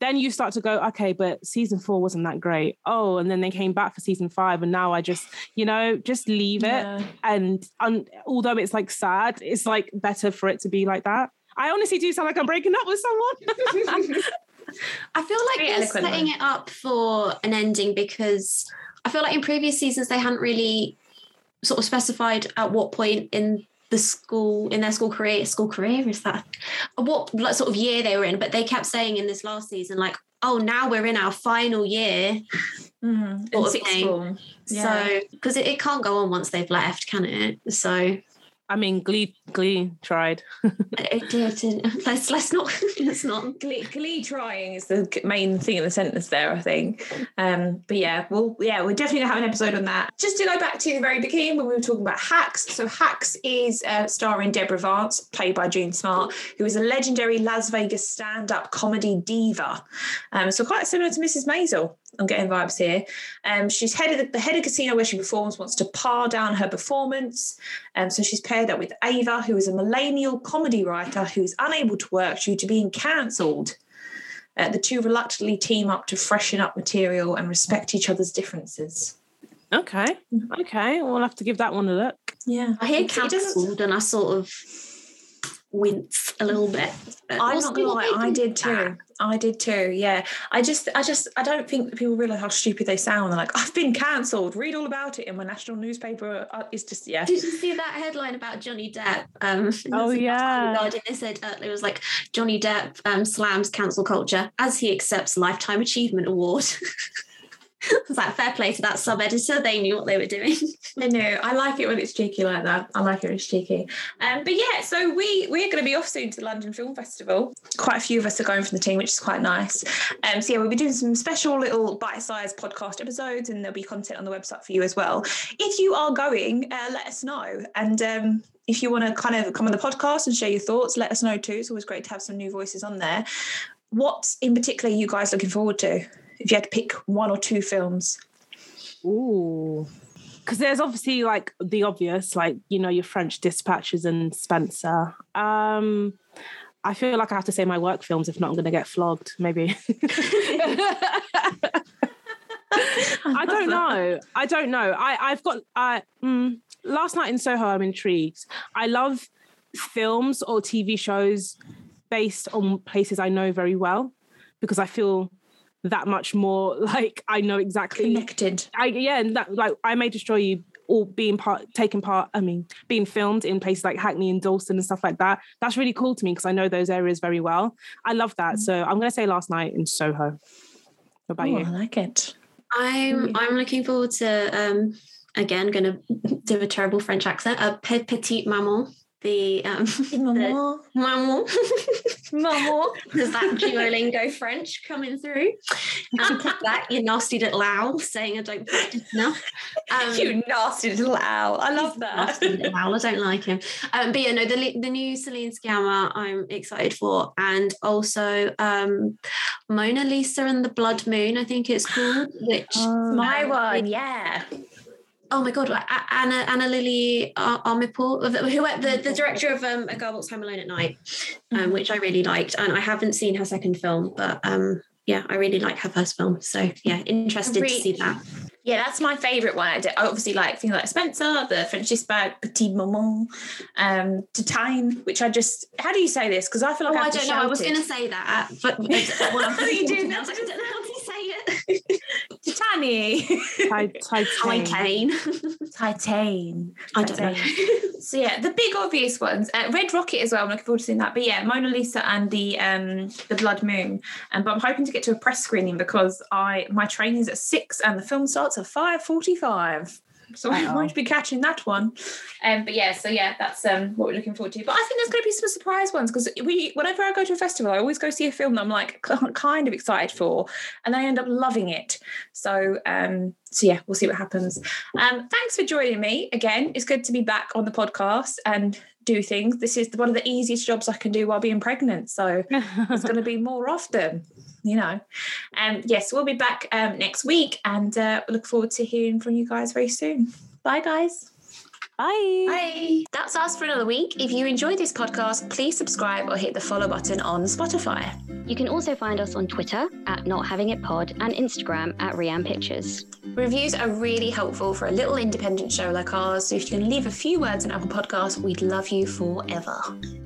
then you start to go, okay, but season four wasn't that great. Oh, and then they came back for season five, and now I just, you know, just leave it. Yeah. And um, although it's like sad, it's like better for it to be like that. I honestly do sound like I'm breaking up with someone. I feel like Very they're setting though. it up for an ending because I feel like in previous seasons they hadn't really sort of specified at what point in the school in their school career school career is that what like, sort of year they were in but they kept saying in this last season like oh now we're in our final year Mm, Sort of sixth thing. form. Yeah. so because it, it can't go on once they've left can it so I mean, Glee, Glee tried. it, it, it- let's let's not let's not Glee, glee trying is the main thing in the sentence there, I think. Um, but yeah, well, yeah, we're definitely gonna have an episode on that. Just to go back to the very beginning when we were talking about Hacks. So Hacks is uh, starring Deborah Vance, played by Jean Smart, who is a legendary Las Vegas stand-up comedy diva. Um, so quite similar to Mrs. Maisel. I'm getting vibes here. Um, she's head of the, the head of casino where she performs, wants to par down her performance. Um, so she's paired up with Ava, who is a millennial comedy writer who is unable to work due to being cancelled. Uh, the two reluctantly team up to freshen up material and respect each other's differences. Okay. Okay. We'll have to give that one a look. Yeah, I hear It- it cancelled and I sort of wince a little bit. I'm not gonna lie, I did with too. That. I did too. Yeah, I just, I just, I don't think that people realize how stupid they sound. They're like, I've been cancelled. Read all about it in my national newspaper. Uh, It's just, yeah. Did you see that headline about Johnny Depp? Um, Oh, that's- yeah. Guardian. They said uh, it was like Johnny Depp um, slams cancel culture as he accepts lifetime achievement award. it's like fair play to that sub editor. They knew what they were doing. I know. I like it when it's cheeky like that. I like it when it's cheeky. Um, but yeah, so we we're going to be off soon to the London Film Festival. Quite a few of us are going from the team, which is quite nice. Um, so yeah, we'll be doing some special little bite-sized podcast episodes, and there'll be content on the website for you as well. If you are going, uh, let us know. And um, if you want to kind of come on the podcast and share your thoughts, let us know too. It's always great to have some new voices on there. What in particular are you guys looking forward to? If you had to pick one or two films. Ooh. Because there's obviously like the obvious, like, you know, your French dispatches and Spencer. Um, I feel like I have to say my work films. If not, I'm going to get flogged, maybe. I don't know. I don't know. I, I've got, I, mm, last night in Soho, I'm intrigued. I love films or TV shows based on places I know very well because I feel that much more like I know exactly Connected. I yeah, and that like I may destroy you all being part taking part, I mean, being filmed in places like Hackney and Dalston and stuff like that. That's really cool to me because I know those areas very well. I love that. So I'm gonna say last night in Soho. What about Oh, I like it. I'm I'm looking forward to um again going to do a terrible French accent. A pe- petite maman. The um maman. Maman. There's that Duolingo French coming through. Um, that you nasty little owl saying I don't practice enough. Um, you nasty little owl. I love that. nasty little owl. I don't like him. Um, but yeah, no, the the new Celine Sciamma I'm excited for, and also um, Mona Lisa and the Blood Moon. I think it's called. Which My um, one, yeah. Oh my god, Anna Anna Lily Ar- Armipour, who the, the director of um, A Girl Walks Home Alone at Night, um, which I really liked, and I haven't seen her second film, but um, yeah, I really like her first film. So yeah, interested to see that. Yeah, that's my favourite one. I did- I obviously like things like Spencer, the French Dispatch, Petite Maman, um, Titane, which I just, how do you say this? Because I feel like Oh, I, I don't know. I was going to say that, but well, I'm You do I was like, I don't know how to. Titane. Titani. Titan. Titan. Titan. I don't know. So yeah, the big obvious ones. Uh, Red Rocket as well. I'm looking forward to seeing that. But yeah, Mona Lisa and the um the Blood Moon. And but I'm hoping to get to a press screening because I my train is at six and the film starts at five forty So I Uh-oh. won't be catching that one. Um, but yeah, so yeah, that's um what we're looking forward to. But I think there's going to be some surprise ones because we, whenever I go to a festival, I always go see a film that I'm like kind of excited for, and I end up loving it. So um, so yeah, we'll see what happens. Um, thanks for joining me again. It's good to be back on the podcast and do things. This is one of the easiest jobs I can do while being pregnant. So it's going to be more often, you know. Um, yes, we'll be back um, next week and uh, look forward to hearing from you guys very soon. Bye, guys. Bye. Bye. That's us for another week. If you enjoyed this podcast, please subscribe or hit the follow button on Spotify. You can also find us on Twitter at Not Having It Pod and Instagram at Rianne Pictures. Reviews are really helpful for a little independent show like ours. So if you can leave a few words on Apple Podcasts, we'd love you forever.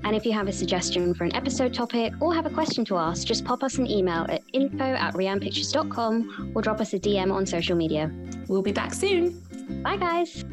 And if you have a suggestion for an episode topic or have a question to ask, just pop us an email at info at riannepictures.com or drop us a DM on social media. We'll be back soon. Bye, guys.